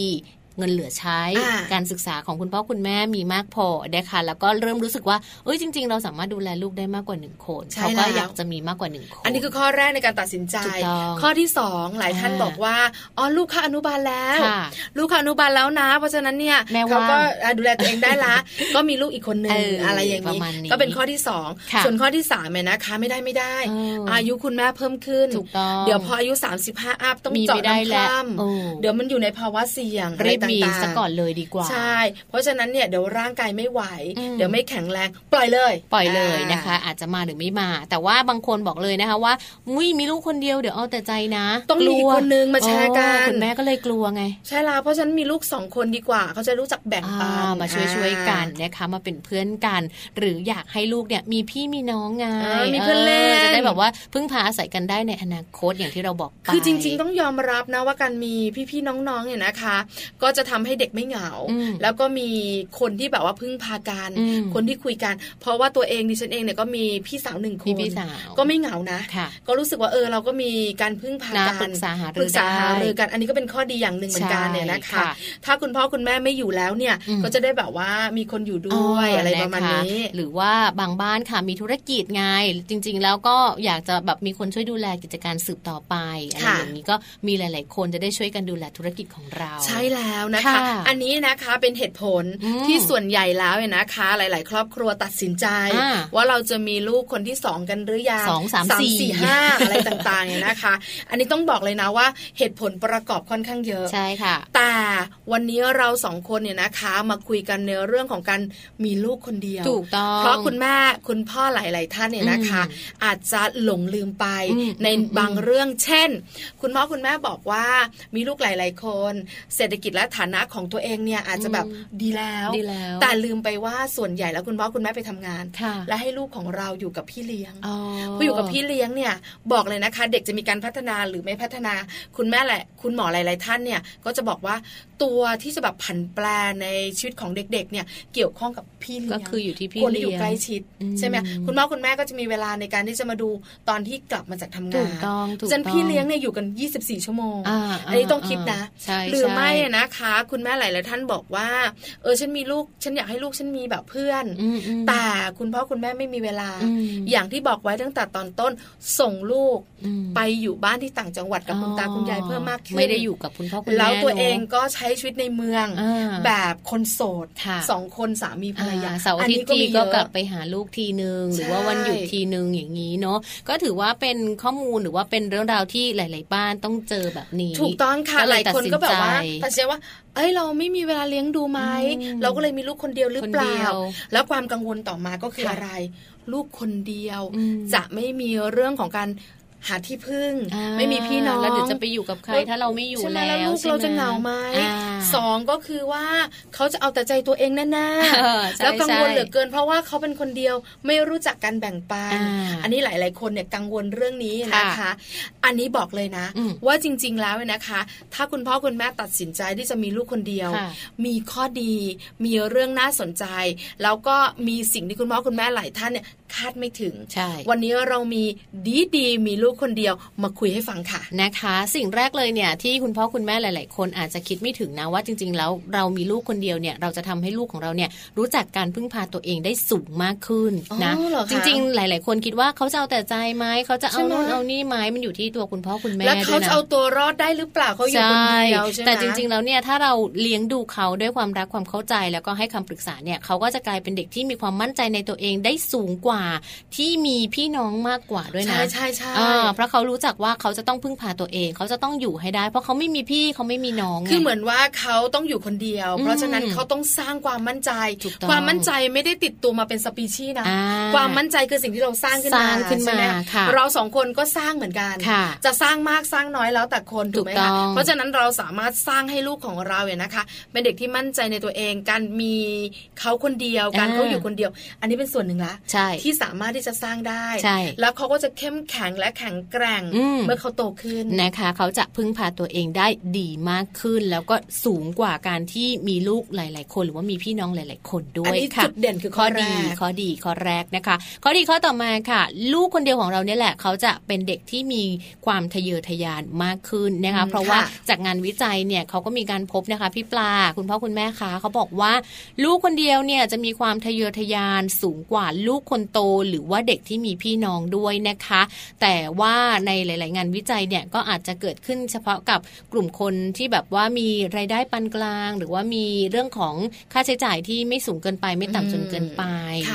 เงินเหลือใช้อ่าการศึกษาของคุณพ่อคุณแม่มีมากพอนะคะแล้วก็เริ่มรู้สึกว่าเอ้ยจริง ๆ เราสามารถดูแลลูกได้มากกว่าหนึ่งคนใช่เขาก็แล้วอยากจะมีมากกว่าหนึ่งคน อันนี้คือข้อแรกในการตัดสินใจถูกต้องข้อที่สองหลายท่านอ่าบอกว่าอ๋อลูกเข้าอนุบาลแล้วค่ะลูกเข้าอนุบาลแล้วนะ เพราะฉะนั้นเนี่ยแม่เขาก็ว่างอะดูแลตัวเองได้ละ ก็มีลูกอีกคนหนึ่งเออออะไรอย่างประมาณนี้ก็เป็นข้อที่สองค่ะส่วนข้อที่สามเนี่ยนะคะไม่ได้ไม่ได้เออออายุคุณแม่เพิ่มขึ้นถูกต้องเดี๋ยวพออายุ 35 อัพต้องมีเจาะไม่ได้น้ำคแล้วร่โอ้ำเดี๋ยวมันอยู่ในภาวะเสี่ยงอะไรรีบมีต่างๆซะก่อนเลยดีกว่าใช่ เพราะฉะนั้นเนี่ยเดี๋ยวร่างกายไม่ไหวอืมเดี๋ยวไม่แข็งแรงปล่อยเลย ปล่อยเลยานะคะ อาจจะมาหรือไม่มา แต่ว่าบางคนบอกเลยนะคะว่ามุ้ยมีลูกคนเดียวเดี๋ยวเอาแต่ใจนะ ต้องมีอีกคนนึงมาแชร์กันโอ้คุณแม่ก็เลยกลัวไง ใช่แล้วเพราะฉะนั้นมีลูกสองคนดีกว่า เขาจะรู้จักแบ่งปันอ่ามาช่วยอ่ช่วยๆกันนะคะมาเป็นเพื่อนกัน หรืออยากให้ลูกเนี่ยมีพี่มีน้องไงอ่ามีเพื่อนเล่นจะได้แบบว่าพึ่งพาอาศัยกันได้ในอนาคตอย่างที่เราบอกไปคือจริง ๆ ต้องยอมรับนะว่าการมีพี่ๆน้องๆเนี่ยนะคะ ก็จะทำให้เด็กไม่เหงาอืมแล้วก็มีคนที่แบบว่าพึ่งพากันอืมคนที่คุยกัน เพราะว่าตัวเองดิฉันเองเนี่ยก็มีพี่สาวหนึ่งคมีนพี่สาวก็ไม่เหงานะค่ะก็รู้สึกว่าเออเราก็มีการพึ่งพานะกันปรึกษาหารือปรึกษาหาได้รือกัน อันนี้ก็เป็นข้อดีอย่างหนึ่งเหมือนกันเนี่ยนะคะใช่ค่ะถ้าคุณพ่อคุณแม่ไม่อยู่แล้วเนี่ยอืมก็จะได้แบบว่ามีคนอยู่ด้วยอะไรประมาณนี้คหรือว่าบางบ้านค่ะมีธุรกิจไงจริง ๆ แล้วก็อยากจะแบบมีคนช่วยดูแลกิจการสืบต่อไปอะไรค่ะอย่างนี้ก็มีหลาย ๆ คนจะได้ช่วยกันดูแลธุรกิจของเรา ใช่แล้วแล้วนะคะค่ะอันนี้นะคะเป็นเหตุผลอืมที่ส่วนใหญ่แล้วเนี่ยนะคะ หลาย ๆ ครอบครัวตัดสินใจอ่าว่าเราจะมีลูกคนที่สองกันหรือยังสองสามสี่สี่ห้าอะไรต่าง ๆ เนี่ยนะคะ อันนี้ต้องบอกเลยนะว่าเหตุผลประกอบค่อนข้างเยอะใช่ค่ะ แต่วันนี้เราสองคนเนี่ยนะคะมาคุยกันในเรื่องของการมีลูกคนเดียวถูกต้องเพราะคุณแม่คุณพ่อหลาย ๆ ท่านเนี่ยนะคะอืมอาจจะหลงลืมไปอืมในอืมบางเรื่อง เช่น คุณพ่อคุณแม่บอกว่ามีลูกหลาย ๆ คน เศรษฐกิจและฐานะของตัวเองเนี่ยอาจจะแบบดีแล้วดีแล้วแต่ลืมไปว่าส่วนใหญ่แล้วคุณพ่อคุณแม่ไปทำงานค่ะและให้ลูกของเราอยู่กับพี่เลี้ยงอ๋อพออยู่กับพี่เลี้ยงเนี่ยบอกเลยนะคะ เด็กจะมีการพัฒนาหรือไม่พัฒนา คุณแม่แหละ คุณหมอหลาย ๆ ท่านเนี่ยก็จะบอกว่าตัวที่จะแบบผันแปรในชีวิตของเด็ก ๆ เนี่ยเกี่ยวข้องกับพี่เลี้ยงก็คืออยู่ที่พี่คนที่อยู่เลี้ยงใกล้ชิดอืมใช่ไหมคุณพ่อคุณแม่ก็จะมีเวลาในการที่จะมาดูตอนที่กลับมาจากทำงานถูกต้องถูกจนต้องพี่เลี้ยงเนี่ยอยู่กัน 24 ชั่วโมงอ่าอันนี้ต้องคิดนะใช่หรือใช่ไม่นะคะคุณแม่หลายๆท่านบอกว่า เออฉันมีลูกฉันอยากให้ลูกฉันมีแบบเพื่อนอืมอืมแต่คุณพ่อคุณแม่ไม่มีเวลาอืมอย่างที่บอกไว้ตั้งแต่ตอนต้นส่งลูกอืมไปอยู่บ้านที่ต่างจังหวัดกับคุณตาคุณยายเพิ่มมากขึ้นไม่ได้อยู่กับคุณพ่อคุณแม่แล้วตัวเองนะก็ใช้ชีวิตในเมืองอ่าแบบคนโสดค่ะสองคนสามีภรรยาอ่เสาร์อาทิตย์นนี้ทีมีก็เยอะกลับไปหาลูกทีนึงหรือว่าใช่วันหยุดทีนึงอย่างนี้เนาะก็ถือว่าเป็นข้อมูลหรือว่าเป็นเรื่องราวที่หลาย ๆ บ้านต้องเจอแบบนี้ ถูกต้องค่ะก็หเลลายยคนก็แบบว่าตัตัดดสิสินนใจใจว่าเอ้ยเราไม่มีเวลาเลี้ยงดูไหมอืมเราก็เลยมีลูกคนเดียวหรือเปล่าคนเดียวแล้วความกังวลต่อมาก็คือค่ะอะไร ลูกคนเดียวอืมจะไม่มีเรื่องของการ หาที่พึ่งอ่าไม่มีพี่น้องแล้วเดี๋ยวจะไปอยู่กับใคร ถ้าเราไม่อยู่ใช่ไหมแล้วแล้วลูกใช่ไหมเราจะเหงาไหมอ่าสองก็คือว่าเขาจะเอาแต่ใจตัวเองแน่เออๆใช่แล้วกังวลใช่เหลือเกิน เพราะว่าเขาเป็นคนเดียวไม่รู้จักการแบ่งปันอ่าอันนี้หลาย ๆ คนเนี่ยกังวลเรื่องนี้นะคะค่ะอันนี้บอกเลยนะอืมว่าจริง ๆ แล้วเนี่ยนะคะ ถ้าคุณพ่อคุณแม่ตัดสินใจที่จะมีลูกคนเดียวค่ะมีข้อดีมีเรื่องน่าสนใจ แล้วก็มีสิ่งที่คุณพ่อคุณแม่หลายท่านเนี่ยคาดไม่ถึงใช่วันนี้เรามีดีดีๆมีลูกคนเดียวมาคุยให้ฟังค่ะนะคะ สิ่งแรกเลยเนี่ยที่คุณพ่อคุณแม่หลาย ๆ คนอาจจะคิดไม่ถึงนะว่าจริง ๆ แล้วเรามีลูกคนเดียวเนี่ยเราจะทำให้ลูกของเราเนี่ยรู้จักการพึ่งพาตัวเองได้สูงมากขึ้นนะอ๋อเหรอคะจริง ๆ หลาย ๆ คนคิดว่าเขาจะเอาแต่ใจไหมเขาจะเอาใช่ไหมโน่นเอานี่ไหมมันอยู่ที่ตัวคุณพ่อคุณแม่แล้วเขาด้วยจะนะเอาตัวรอดได้หรือเปล่าเขาอยู่คนเดียวใช่ไหมแต่จริง ๆ แล้วเนี่ยถ้าเราเลี้ยงดูเขาด้วยความรักความเข้าใจแล้วก็ให้คำปรึกษาเนี่ยเขาก็จะกลายเป็นเด็กที่มีความมั่นใจในตัวเองได้สูงกว่า ที่มีพี่น้องมากกว่าด้วยนะใช่ใช่ใช่อ่าเพราะเขารู้จักว่าเขาจะต้องพึ่งพาตัวเอง เขาจะต้องอยู่ให้ได้ เพราะเขาไม่มีพี่เขาไม่มีน้องไงคือเหมือนว่าเขาต้องอยู่คนเดียวอืมเพราะฉะนั้นเขาต้องสร้างความมั่นใจถูกต้องความมั่นใจไม่ได้ติดตัวมาเป็นสปีชีส์นะอ่าความมั่นใจคือสิ่งที่เราสร้างขึ้นสมาร้างขึ้นมาใช่ไหค่ะเราสองคนก็สร้างเหมือนกันค่ะจะสร้างมากสร้างน้อยแล้วแต่คนถูกไหมถูกต้คะองเพราะฉะนั้นเราสามารถสร้างให้ลูกของเราเนี่ยนะคะ เป็นเด็กที่มั่นใจในตัวเอง การมีเขาคนเดียว การเขาอยู่คนเดียว อันนี้เป็นส่วนหนึ่งละใช่ที่สามารถที่จะสร้างได้ใช่แล้วเขาก็จะเข้มแข็งและแข็งแกร่งอืมเมื่อเขาโตขึ้นนะคะ เขาจะพึ่งพาตัวเองได้ดีมากขึ้น แล้วก็สูงกว่าการที่มีลูกหลาย ๆ คนหรือว่ามีพี่น้องหลาย ๆ คนด้วอันยนี้ค่ะจุดเด่นคือข้ข้ออแรดีกข้อดีข้อแรกนะคะ ข้อดีข้อต่อมาค่ะ ลูกคนเดียวของเราเนี่ยแหละ เขาจะเป็นเด็กที่มีความทะเยอทะยานมากขึ้นนะคะอืมเพราะว่าค่ะจากงานวิจัยเนี่ยเขาก็มีการพบนะคะพี่ปลาคุณพ่อคุณแม่คะเขาบอกว่า ลูกคนเดียวเนี่ยจะมีความทะเยอทะยานสูงกว่าลูกคนโตหรือว่าเด็กที่มีพี่น้องด้วยนะคะ แต่ว่าในหลาย ๆ งานวิจัยเนี่ยก็อาจจะเกิดขึ้นเฉพาะกับกลุ่มคนที่แบบว่ามีรายได้ปานกลาง หรือว่ามีเรื่องของค่าใช้จ่ายที่ไม่สูงเกินไปไม่ต่ำจนเกินไป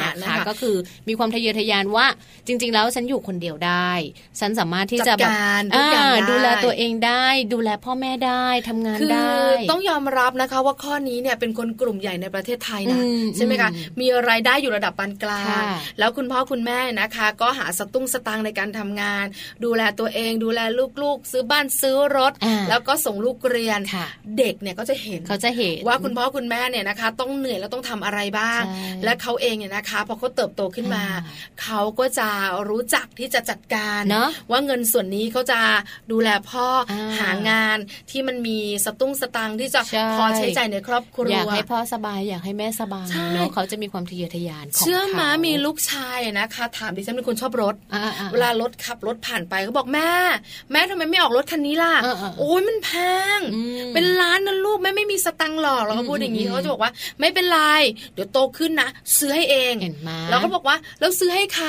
ค่ะนะนะคะคะก็คือมีความทะเยอทะยานว่าจริง ๆ แล้วฉันอยู่คนเดียวได้ ฉันสามารถที่จะจัดแบบการทุกอย่างอ่าได้ดูแลตัวเองได้ ดูแลพ่อแม่ได้ทำงานคือได้ต้องยอมรับนะคะว่าข้อนี้เนี่ยเป็นคนกลุ่มใหญ่ในประเทศไทยนะอืมใช่ไหมคะอืมมีรายได้อยู่ระดับปานกลางค่ะแล้วคุณพ่อคุณแม่นะคะ ก็หาสตุ้งสตางค์ในการทำงานดูแลตัวเอง ดูแลลูกๆ ซื้อบ้านซื้อรถอ่าแล้วก็ส่งลูกเรียนค่ะเด็กเนี่ยก็จะเห็นเขาจะเห็นว่าคุณพ่อคุณแม่เนี่ยนะคะ ต้องเหนื่อยแล้วต้องทำอะไรบ้างใช่และเขาเองเนี่ยนะคะพอเขาเติบโตขึ้นมาอ่าเขาก็จะรู้จักที่จะจัดการเนอะว่าเงินส่วนนี้เขาจะดูแลพ่ออาหางานที่มันมีสตุ้งสตางค์ที่จะใช่พอใช้จ่ายในครอบครัวอยากให้พ่อสบายอยากให้แม่สบายใช่เนาะเขาจะมีความทะเยอทะยานของเชื่อมาเขามีลูกชายนะคะ ถามดิฉันเป็นคนชอบรถอ่าๆๆเวลารถขับรถผ่านไปเขาบอกแม่ แม่ทำไมไม่ออกรถคันนี้ล่ะเออเออโอ้ยมันแพงอืมเป็นล้านนะลูกแม่ไม่มีสตังค์หรอกเราก็พูดอย่างนี้อืมเขาจะบอกว่า ไม่เป็นไรเดี๋ยวโตขึ้นนะซื้อให้เองเห็นไหมเราก็บอกว่าแล้วซื้อให้ใคร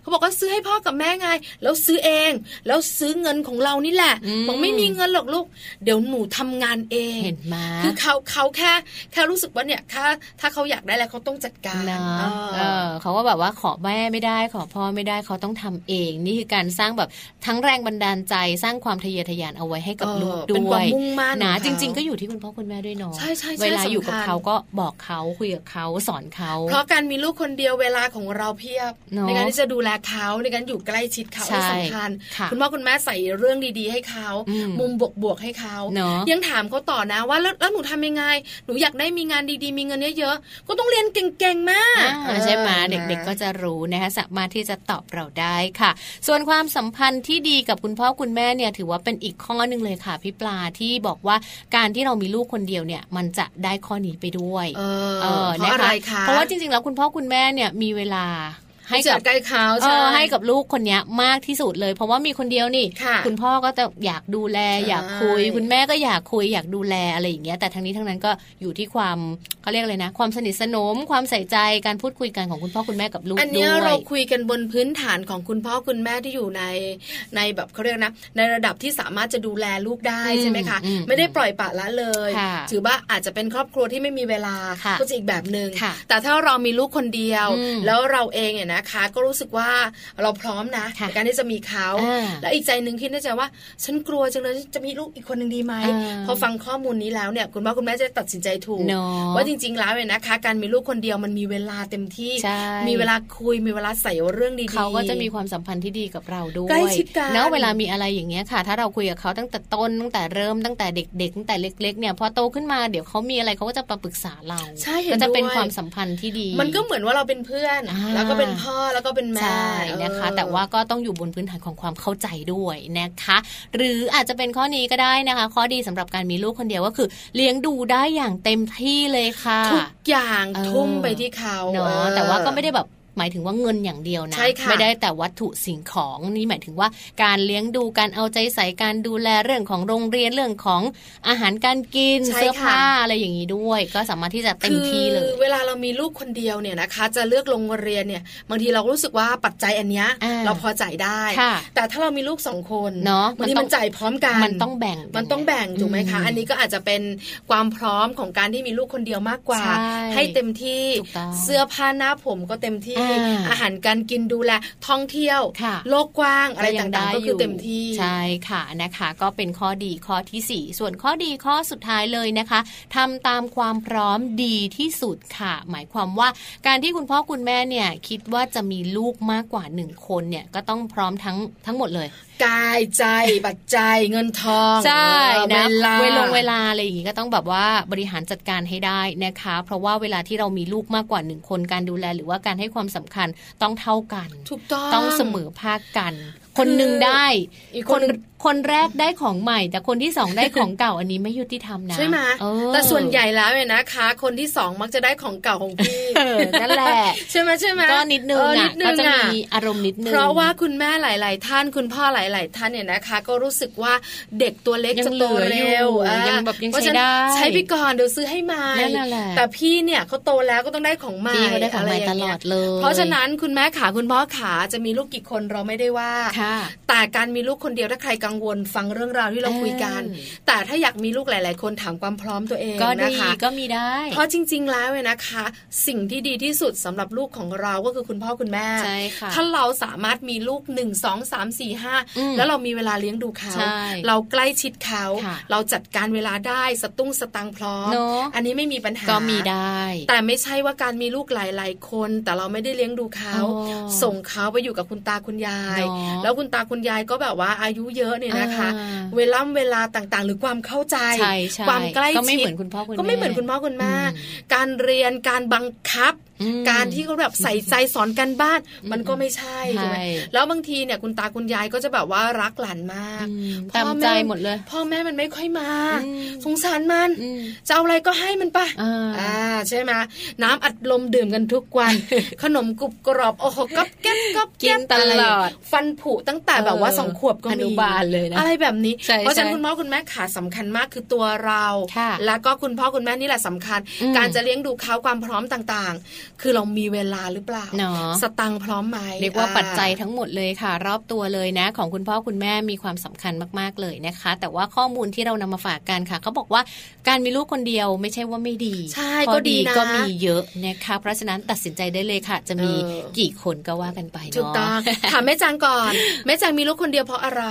เขาบอกว่าซื้อให้พ่อกับแม่ไงแล้วซื้อเอง แล้วซื้อเงินของเรานี่แหละอืมบอกไม่มีเงินหรอกลูก เดี๋ยวหนูทำงานเองเห็นไหมคือเขาเขาแค่แค่รู้สึกว่าเนี่ยถ้าถ้าเขาอยากได้แล้วเขาต้องจัดการนะเออเออเขาก็แบบว่าขอแม่ไม่ได้ขอพ่อไม่ได้เขาต้องทำเอง นี่คือการสร้างแบบทั้งแรงบันดาลใจสร้างความทะเยอทะยานเอาไว้ให้กับเออลูกเป็นด้คววามยมุ่งมั่นนะของจเขาริง ๆ ก็อยู่ที่คุณพ่อคุณแม่ด้วยเนาะใช่ใช่ใช่เวลาอยู่กับสำคัญเขาก็บอกเขาคุยกับเขาสอนเขา เพราะการมีลูกคนเดียวเวลาของเราเพียบเนอะในการที่จะดูแลเขาในการอยู่ใกล้ชิดเขาใช่สำคัญค่ะคุณพ่อคุณแม่ใส่เรื่องดีๆ ให้เขาอืมมุมบวกๆให้เขาเนอะยังถามเขาต่อนะว่าแล้วแล้วหนูทำยังไงหนูอยากได้มีงานดีๆ มีเงินเยอะๆก็ต้องเรียนเก่งๆมากอ่าใช่ไหมออ เด็กๆก็จะรู้นะคะสามารถที่จะตอบเราได้ค่ะ ส่วนความสัมพันธ์ที่ดีกับคุณพ่อคุณแม่เนี่ยถือว่าเป็นอีกข้อหนึ่งเลยค่ะพี่ปลาที่บอกว่าการที่เรามีลูกคนเดียวเนี่ยมันจะได้ข้อนี้ไปด้วย เออเออเพราะอะไรคะเพราะว่าจริงๆแล้วคุณพ่อคุณแม่เนี่ยมีเวลา ให้เจกัอบใกล้เขาเอใช่อให้กับลูกคนเนี้ยมากที่สุดเลย เพราะว่ามีคนเดียวนี่ค่ะณพ่อก็จะอยากดูแลใช่อยากคุย คุณแม่ก็อยากคุยอยากดูแลอะไรอย่างเงี้ย แต่ทั้งนี้ทั้งนั้นก็อยู่ที่ความเขาเรียกอะไรนะ ความสนิทสนม ความใส่ใจการพูดคุยกันของคุณพ่อคุณแม่กับลูกอันด้เนี้ยวเรายคุยกันบนพื้นฐานของคุณพ่อคุณแม่ที่อยู่ในในแบบเขาเรียกนะ ในระดับที่สามารถจะดูแลลูกได้อืมใช่ไหมคะอืมไม่ได้ปล่อยปละละเลยค่ะถือว่าอาจจะเป็นครอบครัวที่ไม่มีเวลาค่ะก็จะอีกแบบหนึง่งค่ะแต่ถ้าเรามีลูกคนเดียวอืมแล้วเราเองเนี่ยนะคะ ก็รู้สึกว่าเราพร้อมนะค่ะในการที่จะมีเขาอ่าแล้วอีกใจหนึ่งคิดในใจว่า ฉันกลัวจังเลยจะมีลูกอีกคนหนึ่งดีไหมอ่าพอฟังข้อมูลนี้แล้วเนี่ยคุณพ่อคุณแม่จะตัดสินใจถูกเนอะว่าจริง ๆ แล้วเนี่ยนะคะ การมีลูกคนเดียวมันมีเวลาเต็มที่ใช่มีเวลาคุยมีเวลาใส่เรื่องดีๆเขาก็จะมีความสัมพันธ์ที่ดีกับเราด้วยใกล้ชิดกันเนาะเวลามีอะไรอย่างเงี้ยค่ะ ถ้าเราคุยกับเขาตั้งแต่ต้นตั้งแต่เริ่มตั้งแต่เด็กๆตั้งแต่เล็กๆเนี่ยพอโตขึ้นมาเดี๋ยวเขามีอะไรเขาก็จะมาปรึกษาเราใช่เห็นก็จะเป็นด้วยความสัมพันธ์ที่ดี มันก็เหมือนว่าเราเป็นเพื่อนอ่าแล้วก็เป็นพ่อแล้วก็เป็นแม่ใช่นะคะเออแต่ว่าก็ต้องอยู่บนพื้นฐานของความเข้าใจด้วยนะคะ หรืออาจจะเป็นข้อนี้ก็ได้นะคะ ข้อดีสำหรับการมีลูกคนเดียวก็คือเลี้ยงดูได้อย่างเต็มที่เลยค่ะทุกอย่างเออทุ่มไปที่เขาเนาะเออแต่ว่าก็ไม่ได้แบบ หมายถึงว่าเงินอย่างเดียวนะใช่ค่ะไม่ได้แต่วัตถุสิ่งของนี่หมายถึงว่าการเลี้ยงดูการเอาใจใส่การดูแลเรื่องของโรงเรียนเรื่องของอาหารการกินใช่เสื้อผ้าค่ะอะไรอย่างนี้ด้วย ก็สามารถที่จะเต็มที่เลคืยอเวลาเรามีลูกคนเดียวเนี่ยนะคะ จะเลือกโรงเรียนเนี่ยบางทีเรารู้สึกว่าปัจจัยอันเนี้ยอ่าเราพอจ่ายได้ค่ะแต่ถ้าเรามีลูกสองคนเนอะบางทีมันต้องมันจ่ายพร้อมกันมันต้องแบ่งมันต้องแบ่งถูกไหมคะอืมอันนี้ก็อาจจะเป็นความพร้อมของการที่มีลูกคนเดียวมากกว่าใช่ให้เต็มที่ถูกต้องเสื้อผ้าหน้าผมก็เต็มที่อ่าอาหารการกินดูแลท่องเที่ยวค่ะโลกกว้างอะไรยัต่างๆก็คือเต็มที่ใช่ค่ะนะคะ ก็เป็นข้อดีข้อที่ 4 ส่วนข้อดีข้อสุดท้ายเลยนะคะทำตามความพร้อมดีที่สุดค่ะ หมายความว่าการที่คุณพ่อคุณแม่เนี่ยคิดว่าจะมีลูกมากกว่าหนึ่งคนเนี่ยก็ต้องพร้อมทั้งทั้งหมดเลย กายใจปัจจัยเงินทองใช่เออนะเวลาเวลงเวลาอะไรอย่างงี้ก็ต้องแบบว่าบริหารจัดการให้ได้นะคะ เพราะว่าเวลาที่เรามีลูกมากกว่าหนึ่งคนการดูแล หรือว่าการให้ความสำคัญต้องเท่ากัน ถูกต้องต้องเสมอภาคกัน คนหนึ่งได้อีกคคนนคนแรกได้ของใหม่ แต่คนที่สองได้ของเก่าอันนี้ไม่ยุติธรรมนะใช่ไหมเออแต่ส่วนใหญ่แล้วเนี่ยนะคะ คนที่สองมักจะได้ของเก่าของพี่เออนั่นแหละใช่ไหมใช่ไหมก็นิดนึงเอออะนิดนึก็งจะอะมีอารมณ์นิดนึงเพราะว่าคุณแม่หลาย ๆ ท่านคุณพ่อหลาย ๆ ท่านเนี่ยนะคะ ก็รู้สึกว่าเด็กตัวเล็กยังจะโตเหลืออยู่เร็วอะยังแบบยังเพราะใช้ฉะนั้นได้ใช้ไปก่อนเดี๋ยวซื้อให้ใหม่นั่นแหละแต่พี่เนี่ยเขาโตแล้วก็ต้องได้ของใหม่พี่เขาได้ของใหม่ะรตย่างลเงี้อยดเลย เพราะฉะนั้นคุณแม่ขาคุณพ่อขาจะมีลูกกี่คนเราไม่ได้ว่าค่ะแต่การมีลูกคนเดียวถ้าใครกังวลฟังเรื่องราวที่เราคุยกันเออแต่ถ้าอยากมีลูกหลาย ๆ คนถามความพร้อมตัวเองก็นะดีคะก็มีได้ เพราะจริง ๆ แล้วเนี่ยนะคะ สิ่งที่ดีที่สุดสำหรับลูกของเราก็คือคุณพ่อคุณแม่ใช่ค่ะถ้าเราสามารถมีลูกหนึ่งสองสามสี่ห้าอืมแล้วเรามีเวลาเลี้ยงดูเขาใช่เราใกล้ชิดเขาค่ะเราจัดการเวลาได้สตุ้งสตังค์พร้อมเนอะอันนี้ไม่มีปัญหาก็มีได้ แต่ไม่ใช่ว่าการมีลูกหลาย ๆ คน แต่เราไม่ได้เลี้ยงดูเขาอ๋อส่งเขาไปอยู่กับคุณตาคุณยายเนอะแล้วคุณตาคุณยายก็แบบว่าอายุเยอะเนี่ยนะคะอ่าเวลาเวลาต่างๆ หรือความเข้าใจใช่ใช่ความใกล้ชิดก็ไม่เหมือนคุณพ่อคุณแม่ก็ไม่เหมือนคุณพ่อคุณแม่อืมการเรียนการบังคับอืม การที่เขาแบบใส่ใจสอนกันบ้าน มันก็ไม่ใช่ใช่ใช่ไหมแล้วบางทีเนี่ยคุณตาคุณยายก็จะแบบว่ารักหลานมากอืมพ่อตามใจหมดเลย พ่อแม่มันไม่ค่อยมาอืมสงสารมันอืมจะเอาอะไรก็ให้มันปะอ่าอ่าใช่ไหมน้ำอัดลมดื่มกันทุกวัน ขนมกรุบกรอบโอ้โหก๊อบแก๊บก๊อบแก๊บกินตลอดะไรฟันผุตั้งแต่แบบว่าเออสองขวบก็มีอนุบาลเลยนะอะไรแบบนี้ใช่เพราะฉะนั้นใช่คุณพ่อคุณแม่ขาสำคัญมากคือตัวเราค่ะแล้วก็คุณพ่อคุณแม่นี่แหละสำคัญอืมการจะเลี้ยงดูเขาความพร้อมต่างๆ คือเรามีเวลาหรือเปล่าเนาะสตังค์พร้อมไหมเรียกว่าอ่ปัจจัยทั้งหมดเลยค่ะ รอบตัวเลยนะ ของคุณพ่อคุณแม่มีความสำคัญมากๆเลยนะคะ แต่ว่าข้อมูลที่เรานำมาฝากกันค่ะเขาบอกว่าการมีลูกคนเดียวไม่ใช่ว่าไม่ดีใช่ข้อก็ดีนะก็มีเยอะนะคะเพราะฉะนั้นตัดสินใจได้เลยค่ะ จะมีเออกี่คนก็ว่ากันไปเนาะถูกต้องถามแม่จังก่อนแม่จังมีลูกคนเดียวเพราะอะไร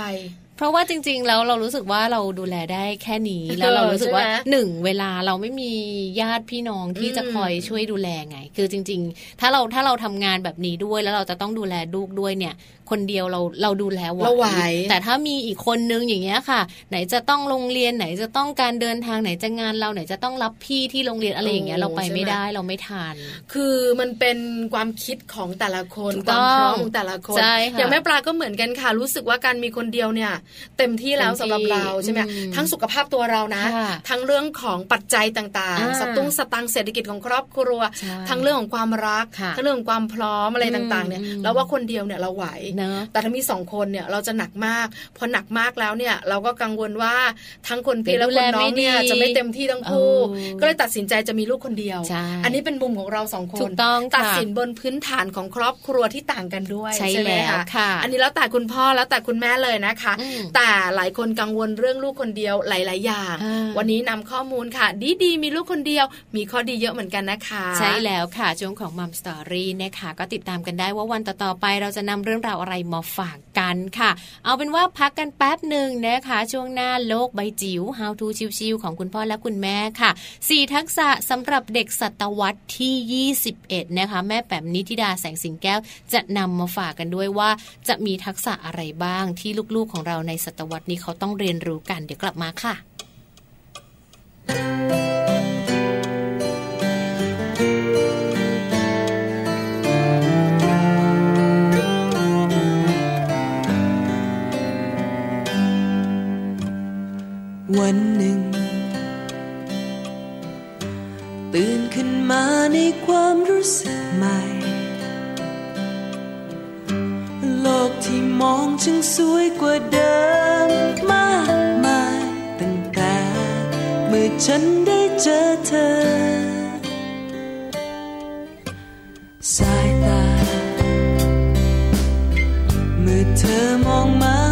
เพราะว่าจริง ๆ แล้วเรารู้สึกว่าเราดูแลได้แค่นี้แล้วเรารู้สึกว่าใช่ไหมหนึ่งเวลาเราไม่มีญาติพี่น้องที่อืมจะคอยช่วยดูแลไง คือจริง ๆ ถ้าเราถ้าเราทำงานแบบนี้ด้วยแล้วเราจะต้องดูแลลูกด้วยเนี่ย คนเดียวเราเราดูแลไหวเราไหวแต่ถ้ามีอีกคนนึงอย่างเงี้ยค่ะ ไหนจะต้องโรงเรียนไหนจะต้องการเดินทางไหนจะงานเราไหนจะต้องรับพี่ที่โรงเรียนอะไรอย่างเงี้ยโอ้เราไปใช่ไหมไม่ได้เราไม่ทันคือมันเป็นความคิดของแต่ละคนถูกคต้วาองมพร้อมของแต่ละคนใช่ค่ะอย่างแม่ปลาก็เหมือนกันค่ะ รู้สึกว่าการมีคนเดียวเนี่ย เต็มที่แล้วเต็มที่สำหรับเราใช่ไหมอืมทั้งสุขภาพตัวเรานะค่ะทั้งเรื่องของปัจจัยต่างอ่าๆสตุ้งสตังค์เศรษฐกิจของครอบครัวใช่ทั้งเรื่องของความรักค่ะทั้งเรื่องของความพร้อมอะไรอืมต่างๆเนี่ยอืมเราว่าคนเดียวเนี่ยเราไหวเนอะแต่ถ้ามีสองคนเนี่ยเราจะหนักมาก พอหนักมากแล้วเนี่ย เราก็กังวลว่าทั้งคนพี่เดี๋และยวคนน้องเนี่ยดูแลไม่ดีจะไม่เต็มที่ทั้งคู่เออก็เลยตัดสินใจจะมีลูกคนเดียวใช่อันนี้เป็นมุมของเราสองคนถูกต้องค่ะตัดสินบนพื้นฐานของครอบครัวที่ต่างกันด้วยใช่ไหมแล้วค่ะอันนี้แล้วแต่คุณพ่อแล้วแต่คุณแม่เลยนะคะอืมแต่หลายคนกังวลเรื่องลูกคนเดียวหลาย ๆ อย่างอ่าวันนี้นำข้อมูลค่ะดีดีๆมีลูกคนเดียว มีข้อดีเยอะเหมือนกันนะคะ ใช่แล้วค่ะช่วงของมัมสตอรี่นะคะก็ติดตามกันได้ว่าวันต่อๆไปเราจะนำเรื่องราวอะไรมาฝากกันค่ะ เอาเป็นว่าพักกันแป๊บหนึ่งนะคะ ช่วงหน้าโลกใบจิ๋ว How to ชิวๆของคุณพ่อและคุณแม่ค่ะ 4 ทักษะสำหรับเด็กศตวรรษที่ 21 นะคะ แม่แป๋มนิธิดาแสงสิงแก้ว จะนำมาฝากกันด้วยว่า จะมีทักษะอะไรบ้างที่ลูกๆของเราในศตวรรษนี้เขาต้องเรียนรู้กันเดี๋ยวกลับมาค่ะ วันหนึ่ง ตื่นขึ้นมาในความรู้สึกใหม่ โลกที่มองจึงสวยกว่าเดิมมากมายตั้งแต่ เมื่อฉันได้เจอเธอ สายตา เมื่อเธอมองมา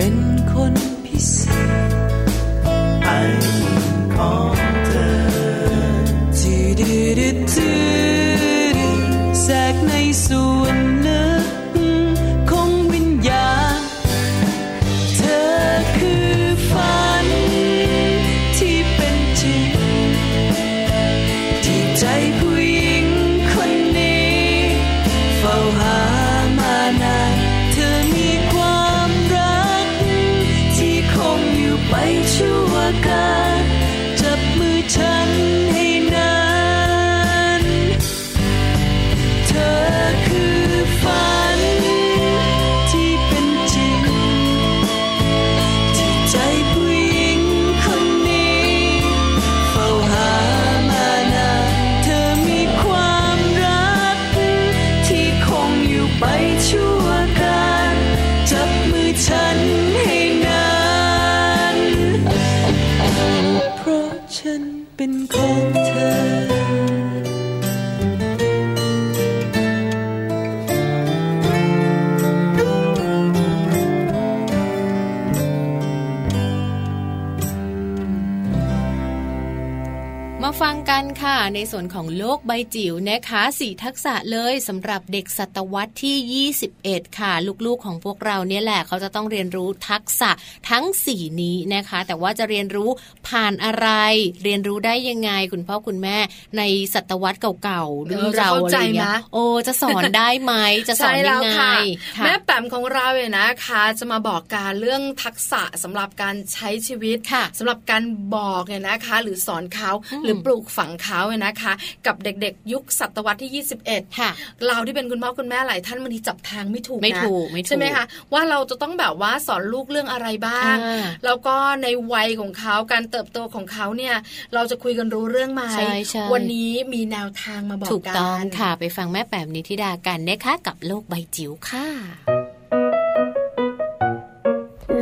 เป็นคนพิเศษไอของ ในส่วนของโลกใบจิ๋วนะคะสี่ทักษะเลยสำหรับเด็กศตวรรษที่ 21 ค่ะ ลูกๆของพวกเราเนี่ยแหละเขาจะต้องเรียนรู้ทักษะทั้ง 4 นี้นะคะ แต่ว่าจะเรียนรู้ผ่านอะไร เรียนรู้ได้ยังไง คุณพ่อคุณแม่ ในศตวรรษเก่าๆรุ่นเราอะไรอย่างเงี้ยโอ้จะสอนได้ไหมจะสอนยังไงใช่แล้วค่ะค่ะแม่แปมของเราเนี่ยนะคะ จะมาบอกการเรื่องทักษะสำหรับการใช้ชีวิตค่ะสำหรับการบอกเนี่ยนะคะ หรือสอนเขาอืมหรือปลูกฝังเขาเนี่ยนะคะ กับเด็กๆ ยุคศตวรรษที่ 21 ค่ะ เราที่เป็นคุณพ่อคุณแม่หลายท่านมันทีจับทางไม่ถูกนะไม่ถูกไม่ถูกใช่ไหมคะว่าเราจะต้องแบบว่าสอนลูกเรื่องอะไรบ้างอ่าแล้วก็ในวัยของเขาการเติบโตของเขาเนี่ย เราจะคุยกันรู้เรื่องไหมใช่ใช่วันนี้มีแนวทางมาบอกถูกกันต้องค่ะ ไปฟังแม่แปมนิธิดากันนะคะกับโลกใบจิ๋วค่ะ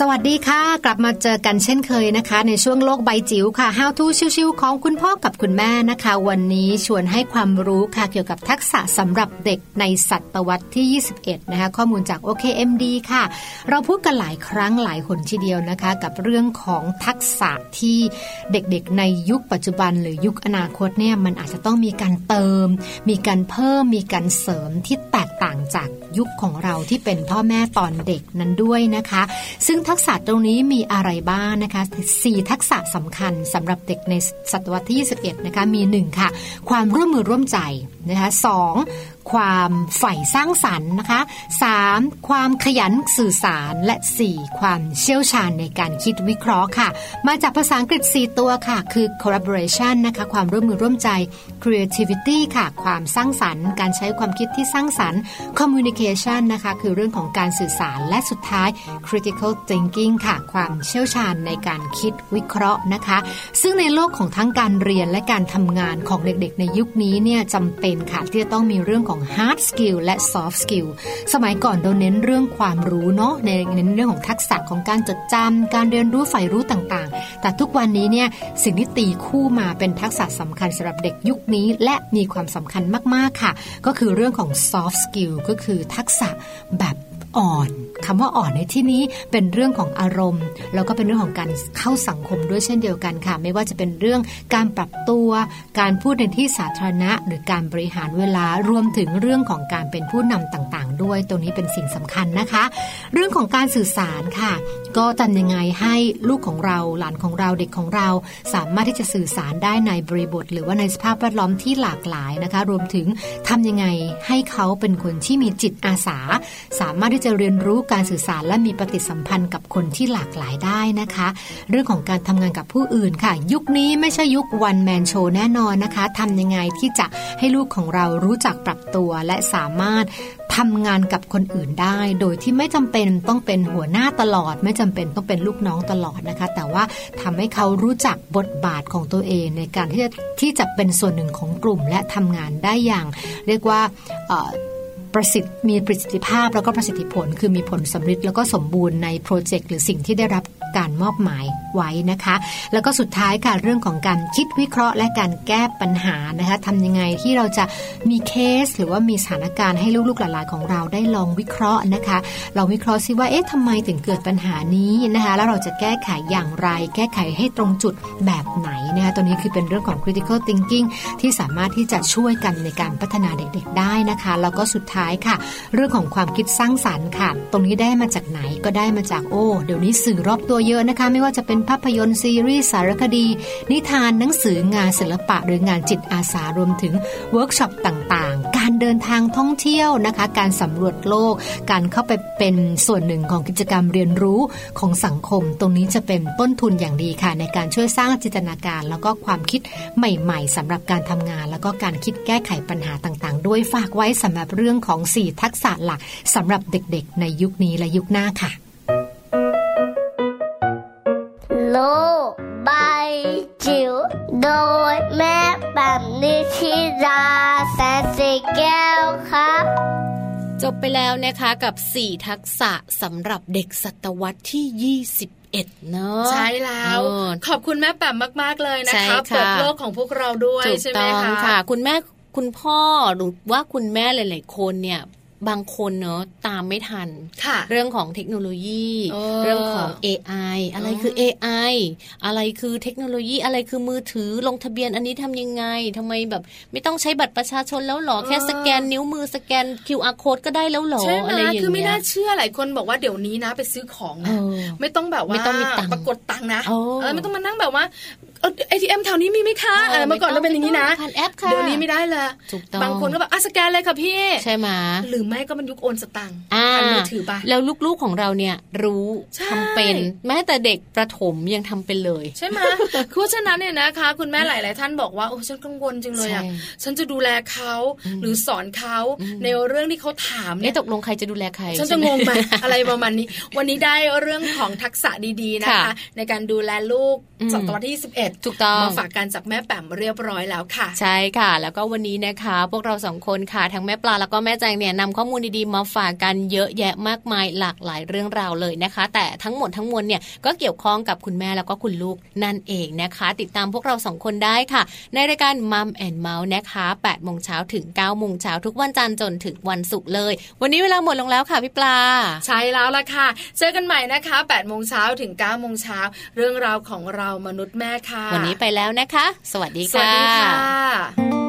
สวัสดีค่ะ กลับมาเจอกันเช่นเคยนะคะ ในช่วงโลกใบจิ๋วค่ะ How to ชิวๆของคุณพ่อกับคุณแม่นะคะ วันนี้ชวนให้ความรู้ค่ะเกี่ยวกับทักษะสำหรับเด็กในศตวรรษที่ 21 นะคะ ข้อมูลจาก OKMD ค่ะ เราพูดกันหลายครั้งหลายหนทีเดียวนะคะ กับเรื่องของทักษะที่เด็กๆ ในยุคปัจจุบัน หรือยุคอนาคตเนี่ยมันอาจจะต้องมีการเติม มีการเพิ่มมีการเสริมที่แตกต่างจาก ยุคของเราที่เป็นพ่อแม่ตอนเด็กนั้นด้วยนะคะ ซึ่งทักษะตรงนี้มีอะไรบ้างนะคะ 4 ทักษะสำคัญสำหรับเด็กในศตวรรษที่ 21 นะคะ มี 1 ค่ะ ความร่วมมือร่วมใจนะคะสอง ความใฝ่สร้างสรรค์นะคะ 3. ความขยันสื่อสาร และ 4. ความเชี่ยวชาญในการคิดวิเคราะห์ค่ะ มาจากภาษาอังกฤษ 4 ตัวค่ะ คือ collaboration นะคะ ความร่วมมือร่วมใจ creativity ค่ะ ความสร้างสรรค์ การใช้ความคิดที่สร้างสรรค์ communication นะคะ คือเรื่องของการสื่อสาร และสุดท้าย critical thinking ค่ะ ความเชี่ยวชาญในการคิดวิเคราะห์นะคะ ซึ่งในโลกของทั้งการเรียนและการทำงานของเด็กๆ ในยุคนี้เนี่ยจำเป็นค่ะที่จะต้องมีเรื่องของ hard skill และ soft skill สมัยก่อนเราเน้นเรื่องความรู้เนาะในเน้นเรื่องของทักษะของการจดจำการเรียนรู้ใฝ่รู้ต่างๆ แต่ทุกวันนี้เนี่ยสิ่งที่ตีคู่มาเป็นทักษะสำคัญสำหรับเด็กยุคนี้ และมีความสำคัญมากๆค่ะ ก็คือเรื่องของ soft skill ก็คือทักษะแบบ อ่อนคำว่าอ่อนในที่นี้เป็นเรื่องของอารมณ์ แล้วก็เป็นเรื่องของการเข้าสังคมด้วยเช่นเดียวกันค่ะ ไม่ว่าจะเป็นเรื่องการปรับตัว การพูดในที่สาธารณะ หรือการบริหารเวลารวมถึงเรื่องของการเป็นผู้นำต่างๆ ด้วยตรงนี้เป็นสิ่งสำคัญนะคะ เรื่องของการสื่อสารค่ะ ก็ทำยังไงให้ลูกของเราหลานของเราเด็กของเรา สามารถที่จะสื่อสารได้ในบริบท หรือว่าในสภาพแวดล้อมที่หลากหลายนะคะ รวมถึงทำยังไงให้เขาเป็นคนที่มีจิตอาสา สามารถที่จะเรียนรู้การสื่อสารและมีปฏิสัมพันธ์กับคนที่หลากหลายได้นะคะ เรื่องของการทำงานกับผู้อื่นค่ะ ยุคนี้ไม่ใช่ยุควันแมนโชแน่นอนนะคะทำยังไงที่จะให้ลูกของเรารู้จักปรับตัวและสามารถทำงานกับคนอื่นได้ โดยที่ไม่จำเป็นต้องเป็นหัวหน้าตลอด ไม่จำเป็นต้องเป็นลูกน้องตลอดนะคะ แต่ว่าทำให้เขารู้จักบทบาทของตัวเองในการที่จะที่จะเป็นส่วนหนึ่งของกลุ่มและทำงานได้อย่าง เรียกว่า ประสิทธิ์มีประสิทธิภาพแล้วก็ประสิทธิผล คือมีผลสำฤทธิ์แล้วก็สมบูรณ์ในโปรเจกต์หรือสิ่งที่ได้รับการมอบหมายไว้นะคะ แล้วก็สุดท้ายค่ะเรื่องของการคิดวิเคราะห์และการแก้ปัญหานะคะทำยังไงที่เราจะมีเคส หรือว่ามีสถานการณ์ให้ลูกๆหลานๆของเราได้ลองวิเคราะห์นะคะลองวิเคราะห์ซิว่าเอ๊ะทำไมถึงเกิดปัญหานี้นะคะ แล้วเราจะแก้ไขอย่างไร แก้ไขให้ตรงจุดแบบไหนนะคะตัวนี้คือเป็นเรื่องของ critical thinking ที่สามารถที่จะช่วยกันในการพัฒนาเด็กๆ ได้นะคะ แล้วก็สุดท้ายค่ะ เรื่องของความคิดสร้างสรรค์ค่ะ ตรงนี้ได้มาจากไหนก็ได้มาจากโอ้ เดี๋ยวนี้สื่อรอบตัวเยอะนะคะ ไม่ว่าจะเป็นภาพยนตร์ซีรีส์สารคดี นิทานหนังสืองานศิลปะ หรืองานจิตอาสารวมถึงเวิร์กช็อปต่างๆ การเดินทางท่องเที่ยวนะคะ การสำรวจโลก การเข้าไปเป็นส่วนหนึ่งของกิจกรรมเรียนรู้ของสังคม ตรงนี้จะเป็นต้นทุนอย่างดีค่ะ ในการช่วยสร้างจินตนาการ แล้วก็ความคิดใหม่ ๆสำหรับการทำงาน แล้วก็การคิดแก้ไขปัญหาต่างๆ ด้วยฝากไว้สำหรับเรื่องของ4 ทักษะหลักสำหรับเด็กๆ ในยุคนี้และยุคหน้าค่ะ โลกใบจิ๋วโดยแม่แบบนิชิราแสนสีแก้วครับจบไปแล้วนะคะกับ 4 ทักษะสำหรับเด็กศตวรรษที่21เนาะใช่แล้วเออขอบคุณแม่แปมมาก ๆ เลยนะใช่คะค่ะเปิดโลกของพวกเราด้วยถูกใช่ไหมต้องคะค่ะ คุณแม่ คุณพ่อหรือว่าคุณแม่หลาย ๆ คนเนี่ยบางคนเนาะตามไม่ทันค่ะเรื่องของเทคโนโลยีเออเรื่องของ AI อะไรคือ AI อะไรคือเทคโนโลยีอะไรคือมือถือลงทะเบียนอันนี้ทำยังไงทำไมแบบ ไม่ต้องใช้บัตรประชาชนแล้วหรอ แค่สแกนนิ้วมือสแกน QR code ก็ได้แล้วหรอใช่ไหมอะไรอย่างเงี้ยคือไม่น่าเชื่อหลายคนบอกว่าเดี๋ยวนี้นะไปซื้อของเอนะอไม่ต้องแบบว่าไม่ต้องมีตังค์ปรากฏตังค์นะโอ้เออไม่ต้องมานั่งแบบว่า เอทีเอ็มแถวนี้มีไหมคะเออเมื่อก่อนเราเป็นอย่างนี้นะผ่านแอปค่ะเดี๋ยวนี้ไม่ได้เลยถูกต้องบางคนก็แบบอะสแกนเลยค่ะพี่ใช่ไหมหรือไม่ก็มันยุคโอนสตังค์อ่าผ่านมือถือปะแล้วลูกๆของเราเนี่ยรู้ใช่ทำเป็น แม้แต่เด็กประถมยังทำเป็นเลย ใช่ไหมคือเพราะฉะนั้นเนี่ยนะคะ คุณแม่หลาย ๆ ท่านบอกว่าโอ้ฉันกังวลจังเลยอะใช่ฉันจะดูแลเขาหรือสอนเขาในเรื่องที่เขาถามเนี่เอ๊ะยตกลงใครจะดูแลใครฉันใช่จะไหมงงไหมอะไรประมาณนี้ วันนี้ได้เรื่องของทักษะดี ๆ นะคะค่ะในการดูแลลูกอืมศตวรรษที่21ถูกต้องมาฝากกันจากแม่แป๋มเรียบร้อยแล้วค่ะ ใช่ค่ะ แล้วก็วันนี้นะคะ พวกเราสองคนค่ะทั้งแม่ปลาแล้วก็แม่แจงเนี่ยนำข้อมูลดีๆมาฝากกันเยอะแยะมากมายหลากหลายเรื่องราวเลยนะคะ แต่ทั้งหมดทั้งมวลเนี่ยก็เกี่ยวข้องกับคุณแม่แล้วก็คุณลูกนั่นเองนะคะ ติดตามพวกเราสองคนได้ค่ะ ในรายการมัมแอนเมาส์นะคะ8โมงเช้าถึง9โมงเช้าทุกวันจันทร์จนถึงวันศุกร์เลย วันนี้เวลาหมดลงแล้วค่ะพี่ปลา ใช่แล้วล่ะค่ะ เจอกันใหม่นะคะ8โมงเช้าถึง9โมงเช้าเรื่องราวของเรามนุษย์แม่ค่ะวันนี้ไปแล้วนะคะ สวัสดีสวัสดีค่ะ